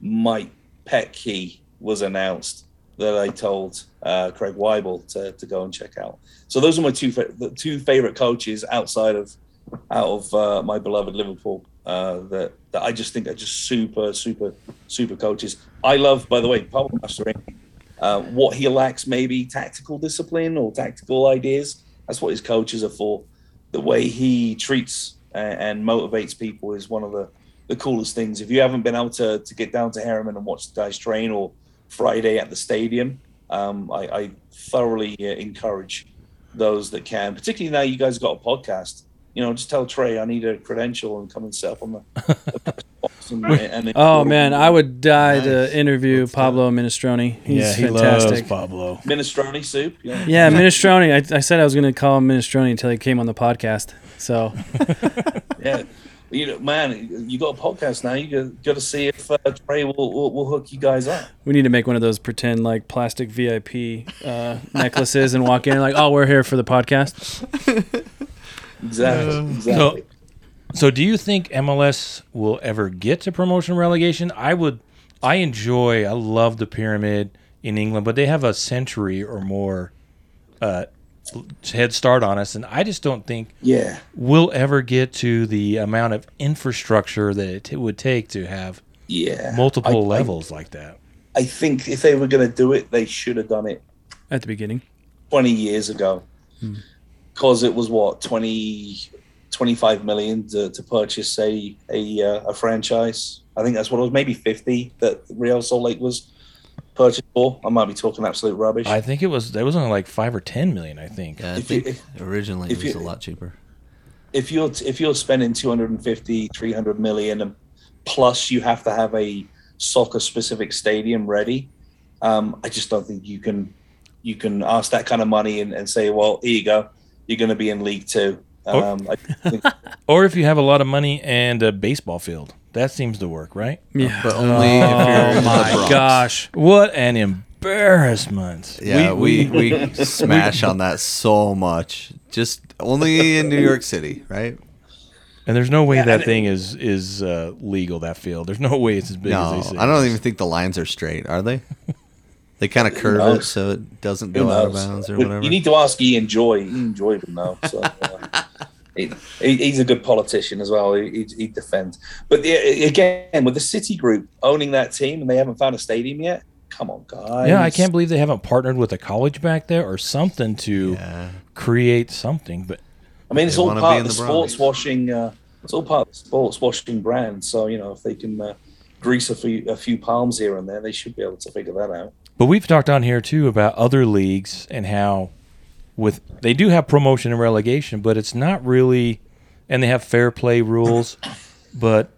Mike Petke was announced that I told uh, Craig Waibel to, to go and check out. So those are my two fa- the two favorite coaches outside of out of uh, my beloved Liverpool uh, that that I just think are just super super super coaches. I love, by the way, Pablo Mastroeni. Uh, what he lacks, maybe tactical discipline or tactical ideas. That's what his coaches are for. The way he treats and, and motivates people is one of the, the coolest things. If you haven't been able to, to get down to Herriman and watch the guys train or Friday at the stadium, um, I, I thoroughly uh, encourage those that can, particularly now you guys got a podcast. You know, just tell Trey I need a credential and come and set up on the. the and, and Oh man, I would die Nice. to interview Let's do Pablo Minestrone. He's yeah, he fantastic. loves Pablo. minestrone soup. Yeah. Yeah, Minestrone. I, I said I was going to call him Minestrone until he came on the podcast. So *laughs* yeah. You know, man, you got a podcast now. You got, got to see if uh, Trey will, will, will hook you guys up. we need to make one of those pretend like plastic VIP uh, necklaces and walk in like, oh, we're here for the podcast. *laughs* Exactly. exactly. So, do you think MLS will ever get to promotion relegation? I would. I enjoy. I love the pyramid in England, but they have a century or more uh, head start on us, and I just don't think yeah. we'll ever get to the amount of infrastructure that it t- would take to have Yeah. multiple I- I- levels like that. I think if they were going to do it, they should have done it At the beginning. 20 years ago. Because it was what, 20, 25 million to, to purchase a, a, uh, a franchise. I think that's what it was, maybe 50 that Real Salt Lake was purchased for. I might be talking absolute rubbish. I think it was there was only like five or ten million. I think. Yeah, I if you- think originally if it was you- a lot cheaper. if you're if you're spending 250 300 million and plus you have to have a soccer specific stadium ready um, i just don't think you can you can ask that kind of money and, and say well here you go you're going to be in league two Or- um, I think, *laughs* Or if you have a lot of money and a baseball field, that seems to work, right? Yeah. But only if you're oh in the my gosh. What an embarrassment! Yeah, we, *laughs* we, smash on that so much. Just only in New York City, right? and there's no way Yeah, that thing is is uh, legal. That field. There's no way it's as big No, as they say. I don't even think the lines are straight, are they? *laughs* They kind of curve it so it doesn't go out of bounds or whatever. you need to ask ian joy ian joy would know so uh, *laughs* he, he- he's a good politician as well he, he, he defends but the, again with the city group owning that team and they haven't found a stadium yet come on guys Yeah, I can't believe they haven't partnered with a college back there or something to yeah. create something. But I mean, it's all part of the, the sports washing. Uh, it's all part of the sports washing brand. So you know, if they can uh, grease a few a few palms here and there, they should be able to figure that out. But we've talked on here too about other leagues and how with they do have promotion and relegation, but it's not really and they have fair play rules, *coughs* but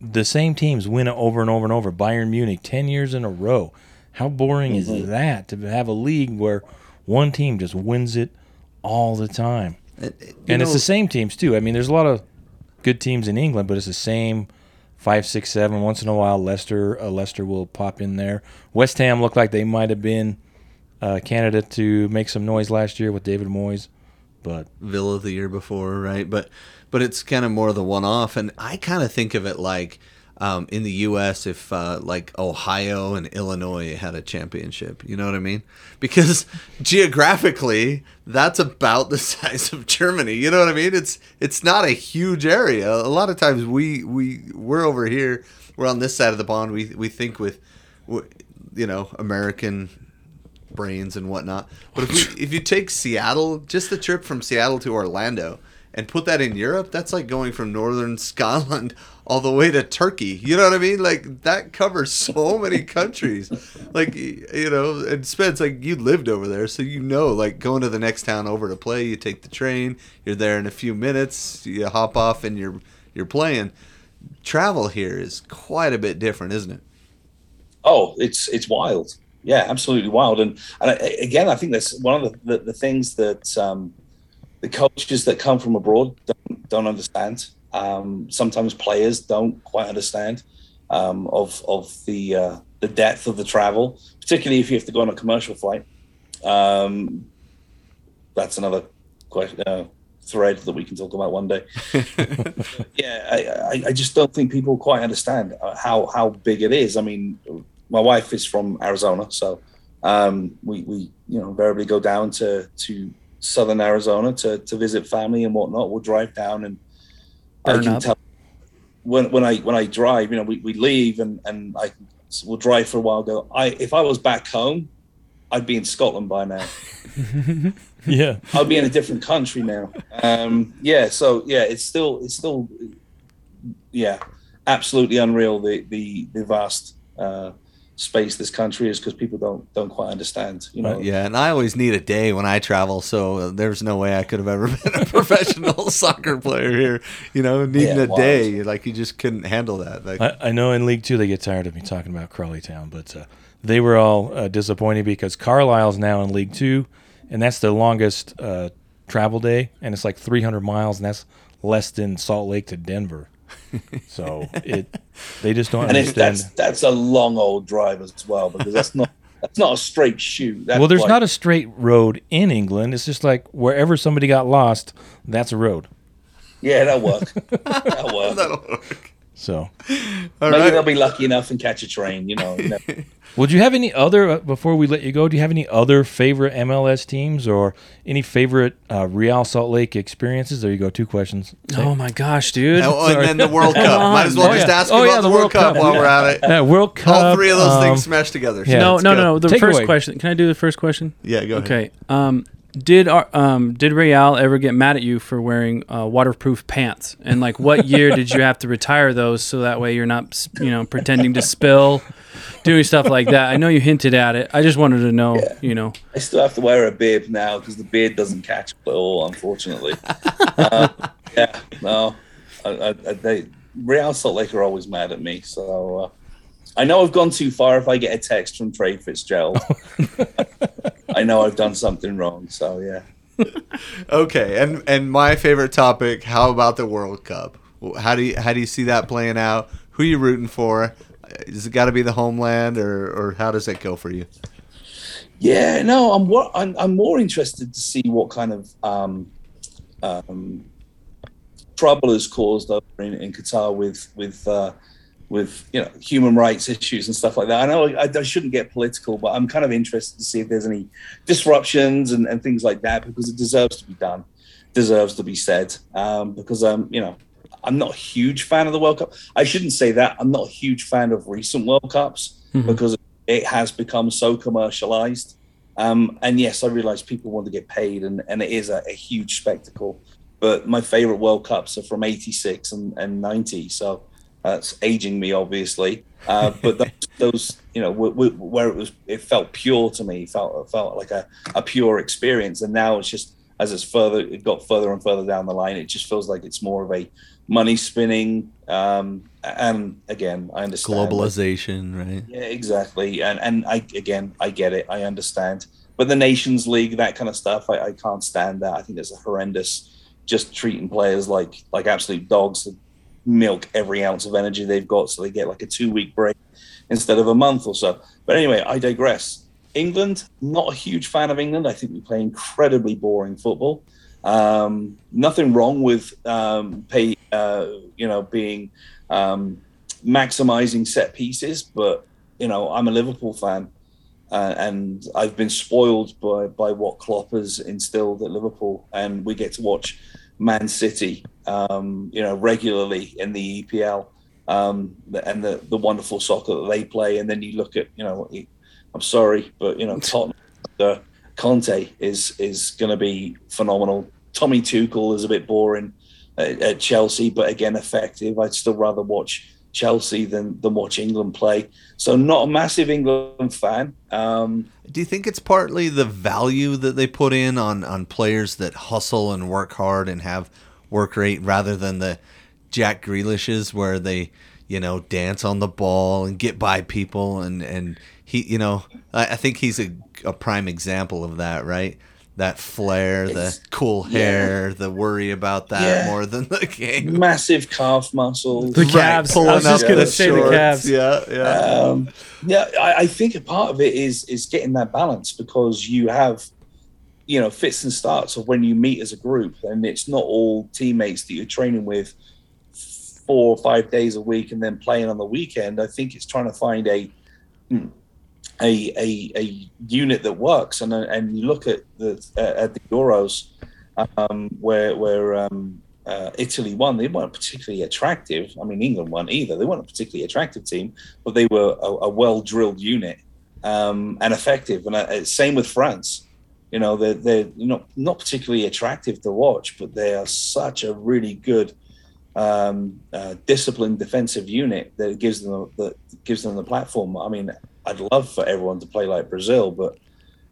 the same teams win it over and over and over. Bayern Munich 10 years in a row. How boring is mm-hmm. that to have a league where one team just wins it all the time? It- it- and it's the same teams too. I mean, there's a lot of good teams in England, but it's the same five, six, seven. Once in a while, Leicester, uh, Leicester will pop in there. West Ham looked like they might have been uh, candidate to make some noise last year with David Moyes, but Villa the year before, right? But but it's kind of more the one off, and I kind of think of it like um, in the U.S. if uh, like Ohio and Illinois had a championship. You know what I mean? *laughs* Because geographically, that's about the *laughs* size of Germany. You know what I mean? It's it's not a huge area. A lot of times we we we're over here. We're on this side of the pond. We we think with, you know, American brains and whatnot. But if we, *laughs* if you take Seattle, just the trip from Seattle to Orlando, and put that in Europe, that's like going from northern Scotland all the way to Turkey. You know what I mean? Like that covers so *laughs* many countries. Like you know, and Spence, like you lived over there, so you know, like going to the next town over to play, you take the train, you're there in a few minutes, you hop off and you're you're playing. Travel here is quite a bit different, isn't it? Oh, it's it's wild. Yeah, absolutely wild. And and I, again, I think that's one of the, the, the things that um, the cultures that come from abroad don't, don't understand. Um, sometimes players don't quite understand um, of of the uh, the depth of the travel, particularly if you have to go on a commercial flight. Um, that's another question, uh, thread that we can talk about one day. *laughs* yeah, I, I, just don't think people quite understand uh, how how big it is. I mean, my wife is from Arizona, so um, we we you know invariably go down to to southern Arizona to to visit family and whatnot. We'll drive down and I can up. tell when when I when I drive, you know, we, we leave and and I we'll drive for a while. Go, I if I was back home, I'd be in Scotland by now. *laughs* Yeah. I'd be in a different country now. Um, yeah, so yeah, it's still it's still yeah, absolutely unreal the the the vast uh, space this country is because people don't don't quite understand. You know, Yeah, and I always need a day when I travel, so there's no way I could have ever *laughs* been a professional *laughs* soccer player here. You know, needing Yeah, a wild. day, like you just couldn't handle that. Like, I, I know in League Two they get tired of me talking about Crawley Town, but uh, they were all uh, disappointed because Carlisle's now in League Two, and that's the longest uh, travel day, and it's like 300 miles, and that's less than Salt Lake to Denver. So it, they just don't *laughs* and if understand. that's that's a long old drive as well because that's not that's not a straight shoot. That's well, there's like- not a straight road in England. It's just like wherever somebody got lost, that's a road. yeah, that'll work. that'll *laughs* work. that'll work. So, All Maybe right. they'll be lucky enough and catch a train. You know, you know. *laughs* would you have any other uh, before we let you go? Do you have any other favorite MLS teams or any favorite uh, Real Salt Lake experiences? There you go. Two questions. Oh my gosh, dude. Oh, and then the World *laughs* Cup. Might as well on. just Oh, yeah. ask Oh, about yeah, the World Cup, while we're at it. *laughs* Uh, World Cup. All three of those um, things smashed together. yeah. no, no, go. no, no. The Take first away. question. Can I do the first question? Yeah, go ahead. Okay. Um, did our, um did Real ever get mad at you for wearing uh, waterproof pants? And like, what year did you have to retire those so that way you're not you know pretending to spill, doing stuff like that? I know you hinted at it. I just wanted to know. Yeah. You know. I still have to wear a beard now because the beard doesn't catch at all, unfortunately. uh, *laughs* yeah, no, I, I, I, they Real Salt Lake are always mad at me. So uh, I know I've gone too far if I get a text from Trey Fitzgerald. *laughs* I know I've done something wrong. So yeah. *laughs* Okay, and and my favorite topic. How about the World Cup? How do you how do you see that playing out? Who are you rooting for? Is it got to be the homeland, or or how does that go for you? Yeah, no, I'm I'm, I'm more interested to see what kind of um, um, trouble is caused over in, in Qatar with with uh, with you know human rights issues and stuff like that. I know I, I shouldn't get political, but I'm kind of interested to see if there's any disruptions and, and things like that because it deserves to be done, deserves to be said. Um, because um, you know, I'm not a huge fan of the World Cup. I shouldn't say that. I'm not a huge fan of recent World Cups Mhm. because it has become so commercialized. Um, and yes, I realize people want to get paid, and, and it is a, a huge spectacle. But my favorite World Cups are from '86 and, and '90, so that's aging me, obviously. Uh, but those, *laughs* those, you know, w- w- where it was, it felt pure to me, felt it felt like a, a pure experience. And now it's just as it's further, it got further and further down the line. It just feels like it's more of a money spinning. Um, and again, I understand like, Globalization, right? yeah, exactly. And and I again, I get it. I understand. But the Nations League, that kind of stuff, I, I can't stand that. I think it's a horrendous. Just treating players like like absolute dogs milk every ounce of energy they've got, so they get like a two week break instead of a month or so. But anyway, I digress. England, not a huge fan of England. I think we play incredibly boring football. Um, nothing wrong with um, pay, uh, you know, being um, maximizing set pieces. But you know, I'm a Liverpool fan, uh, and I've been spoiled by by what Klopp has instilled at Liverpool, and we get to watch Man City, um, you know, regularly in the EPL, um, and the the wonderful soccer that they play, and then you look at, you know, I'm sorry, but you know, *laughs* Tottenham, uh, Conte is is going to be phenomenal. Tommy Tuchel is a bit boring at, at Chelsea, but again effective. I'd still rather watch Chelsea than than watch England play. So not a massive England fan. Um, Do you think it's partly the value that they put in on on players that hustle and work hard and have work rate rather than the Jack Grealishes where they you know dance on the ball and get by people and and he you know I, I think he's a, a prime example of that right that flair, It's- the cool hair, the worry about that Yeah. more than the game. massive calf muscles. The calves. I pulling was just up gonna the say the shorts. calves. Yeah, yeah. um, yeah, I, I think a part of it is is getting that balance because you have, you know, fits and starts of when you meet as a group, and it's not all teammates that you're training with four or five days a week and then playing on the weekend. I think it's trying to find a hmm, a a, a unit that works, and and you look at the uh, at the Euros um, where where um, uh, Italy won. They weren't particularly attractive. I mean, England won either. They weren't a particularly attractive team, but they were a, a well drilled unit um, and effective. And uh, same with France. You know, they're they're not not particularly attractive to watch, but they are such a really good. Um, uh, disciplined defensive unit that gives them that gives them the platform. I mean, I'd love for everyone to play like Brazil, but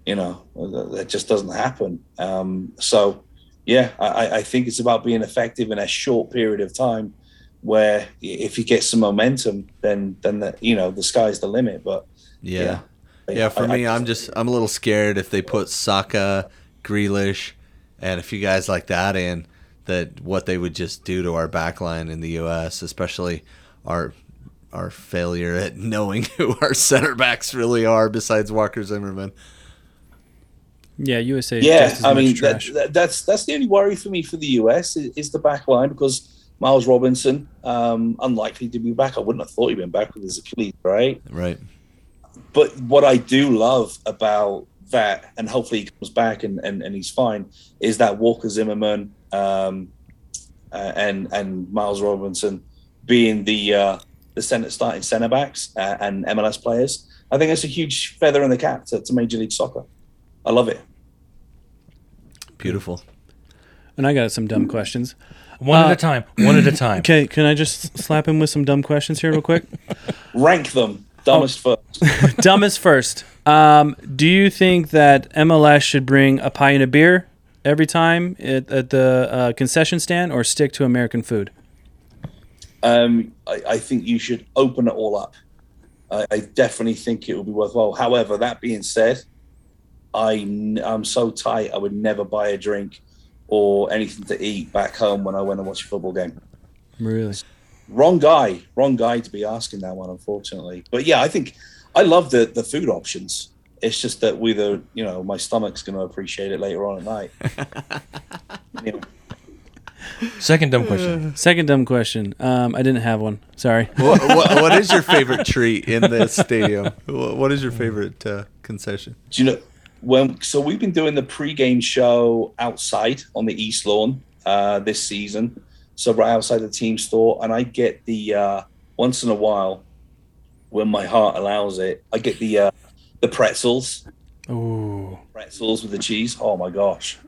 you know that that just doesn't happen. Um, so, yeah, I, I think it's about being effective in a short period of time. Where if you get some momentum, then then the, you know the sky's the limit. But Yeah. Yeah, for I- me, I- I'm just I'm a little scared if they put Saka, Grealish, and a few guys like that in that what they would just do to our backline in the U.S., especially our our failure at knowing *laughs* who our center backs really are besides Walker Zimmerman. Yeah, USA. yeah, just as I mean that, trash. that- that's that's the only worry for me for the US is, is the back line because Miles Robinson um, unlikely to be back. I wouldn't have thought he'd been back with his Achilles, right? Right. but what I do love about that, and hopefully he comes back and, and, and he's fine, is that Walker Zimmerman um, uh, and and Miles Robinson being the uh, the center starting center backs uh, and MLS players. I think that's a huge feather in the cap to, to Major League Soccer. I love it. Beautiful. And I got some dumb questions. One Uh, at a time. One at a time. *clears throat* Okay, can I just slap him with some dumb questions here, real quick? *laughs* Rank them dumbest first. *laughs* Dumbest first. Um, do you think that MLS should bring a pie and a beer every time at, at the uh, concession stand, or stick to American food? Um, I, I think you should open it all up. I, I definitely think it will be worthwhile. However, that being said, I, am so tight, I would never buy a drink or anything to eat back home when I went and watched a football game. Really? Wrong guy, wrong guy to be asking that one, unfortunately. But yeah, I think I love the, the food options. It's just that whether, you know, my stomach's going to appreciate it later on at night. *laughs* You know, Second dumb question. Second dumb question. Um, I didn't have one. Sorry. what, what, what is your favorite treat in this *laughs* stadium? What, what is your favorite uh, concession? Do you know when? So we've been doing the pre-game show outside on the East Lawn uh, this season. So right outside the team store, and I get the uh, once in a while, when my heart allows it, I get the uh, the pretzels, Ooh. pretzels with the cheese. Oh my gosh!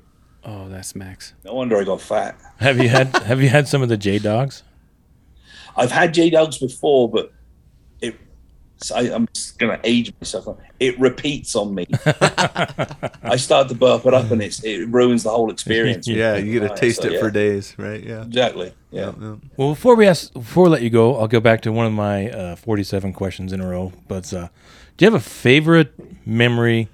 Oh, that's Max. No wonder I got fat. Have you had Have you had some of the J Dawgs? *laughs* I've had J Dawgs before, but it. so I, I'm just gonna age myself. It repeats on me. *laughs* I start to burp it up, and it's it ruins the whole experience. *laughs* Yeah, you get to taste so, it yeah. for days, right? Yeah. Exactly. Yeah. yeah. Well, before we ask, before we let you go, I'll go back to one of my uh, 47 questions in a row. But uh, do you have a favorite memory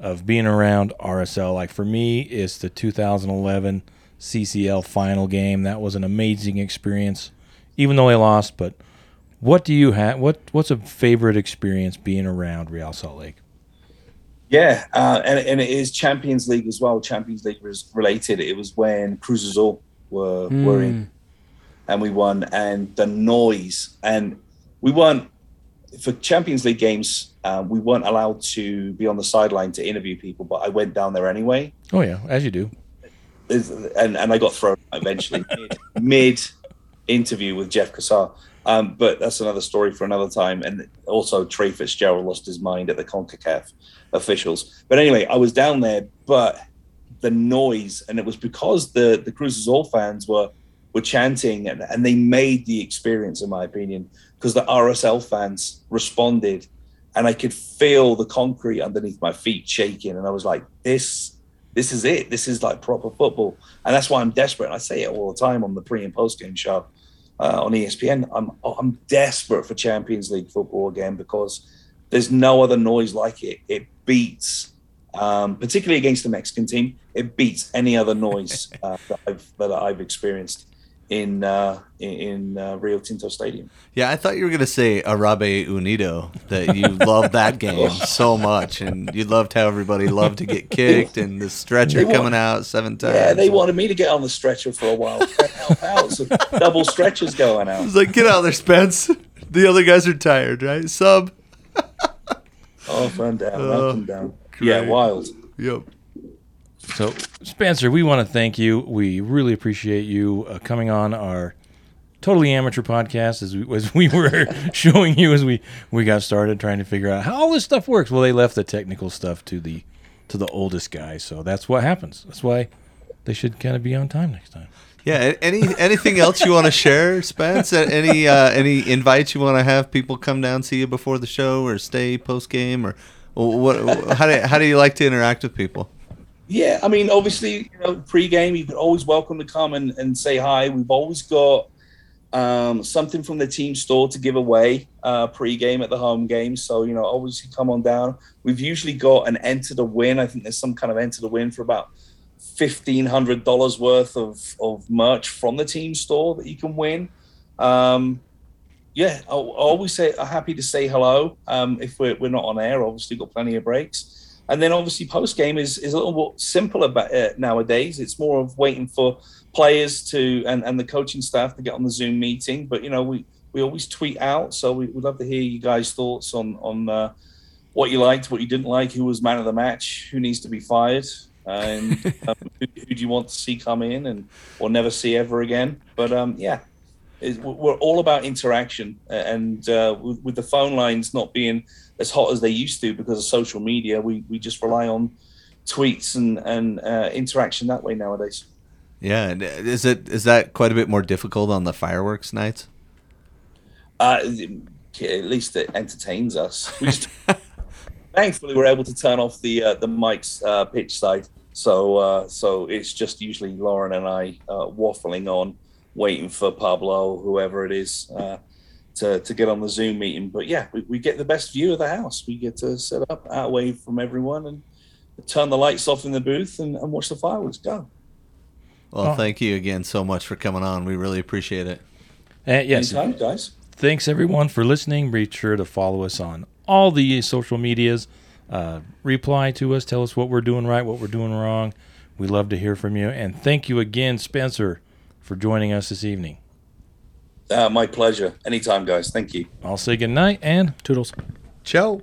of being around RSL? Like for me, it's the 2011 CCL final game. That was an amazing experience, even though I lost. But what do you have? What What's a favorite experience being around Real Salt Lake? Yeah, uh, and, and it is Champions League as well. Champions League was related. It was when Cruz Azul were were in, and we won. And the noise, and we weren't for Champions League games. Um, we weren't allowed to be on the sideline to interview people, but I went down there anyway. Oh yeah, as you do. and and I got thrown out eventually *laughs* mid, interview with Jeff Cassar. Um, but that's another story for another time. And also, Trey Fitzgerald lost his mind at the CONCACAF officials. But anyway, I was down there, but the noise, and it was because the the Cruz Azul fans were were chanting, and, and they made the experience, in my opinion, because the RSL fans responded, and I could feel the concrete underneath my feet shaking, and I was like, this. This is it. This is like proper football, and that's why I'm desperate. I say it all the time on the pre and post game show uh, on ESPN. I'm I'm desperate for Champions League football again because there's no other noise like it. It beats, um, particularly against the Mexican team, it beats any other noise *laughs* uh, that I've that I've experienced in uh, in uh, Rio Tinto Stadium. Yeah, I thought you were gonna say Arabe Unido that you loved that *laughs* game so much, and you loved how everybody loved to get kicked and the stretcher want- coming out seven times. Yeah, they wanted me to get on the stretcher for a while, to help out. So double stretchers going out. was like, get out there, Spence. The other guys are tired, right? Sub. Up and down, Oh, up and down. Yeah, wild. Yep. So, Spencer, we want to thank you. We really appreciate you uh, coming on our totally amateur podcast as we, as we were *laughs* showing you as we, we got started trying to figure out how all this stuff works. Well, they left the technical stuff to the to the oldest guy, so that's what happens. That's why they should kind of be on time next time. Yeah. Any anything else you want to share, Spence? Any uh, any invites you want to have people come down see you before the show or stay post game or what? How do how do you like to interact with people? Yeah, I mean, obviously, you know, pre-game, you can always welcome to come and, and say hi. We've always got um, something from the team store to give away uh, pre-game at the home game. So, you know, obviously come on down. We've usually got an enter to win. I think there's some kind of enter to win for about fifteen hundred dollars worth of, of merch from the team store that you can win. Um, yeah, I always say I'm happy to say hello. Um, if we're, we're not on air, obviously got plenty of breaks. And then obviously post game is, is a little more simpler uh, nowadays. It's more of waiting for players to and, and the coaching staff to get on the Zoom meeting. But you know, we, we always tweet out, so we, we'd love to hear you guys' thoughts on on uh, what you liked, what you didn't like, who was man of the match, who needs to be fired, and *laughs* um, who, who do you want to see come in and or never see ever again. But um, yeah, is we're all about interaction and uh, with, with the phone lines not being as hot as they used to because of social media we, we just rely on tweets and, and uh, interaction that way nowadays Yeah. and Is it is that quite a bit more difficult on the fireworks nights? uh, at least it entertains us we just, *laughs* thankfully we're able to turn off the uh, the mics uh, pitch side so uh, so it's just usually Lauren and I uh, waffling on waiting for Pablo whoever it is uh, to, to get on the Zoom meeting. But yeah, we, we get the best view of the house. We get to set up out away from everyone and turn the lights off in the booth and, and watch the fireworks go. Well, Oh. thank you again so much for coming on. We really appreciate it. Uh, yes, Anytime, guys. thanks everyone for listening. Be sure to follow us on all the social medias. Uh, reply to us. Tell us what we're doing right, what we're doing wrong. We love to hear from you. And thank you again, Spencer, for joining us this evening. Uh, my pleasure. Anytime, guys. Thank you. I'll say good night and Toodles. Ciao.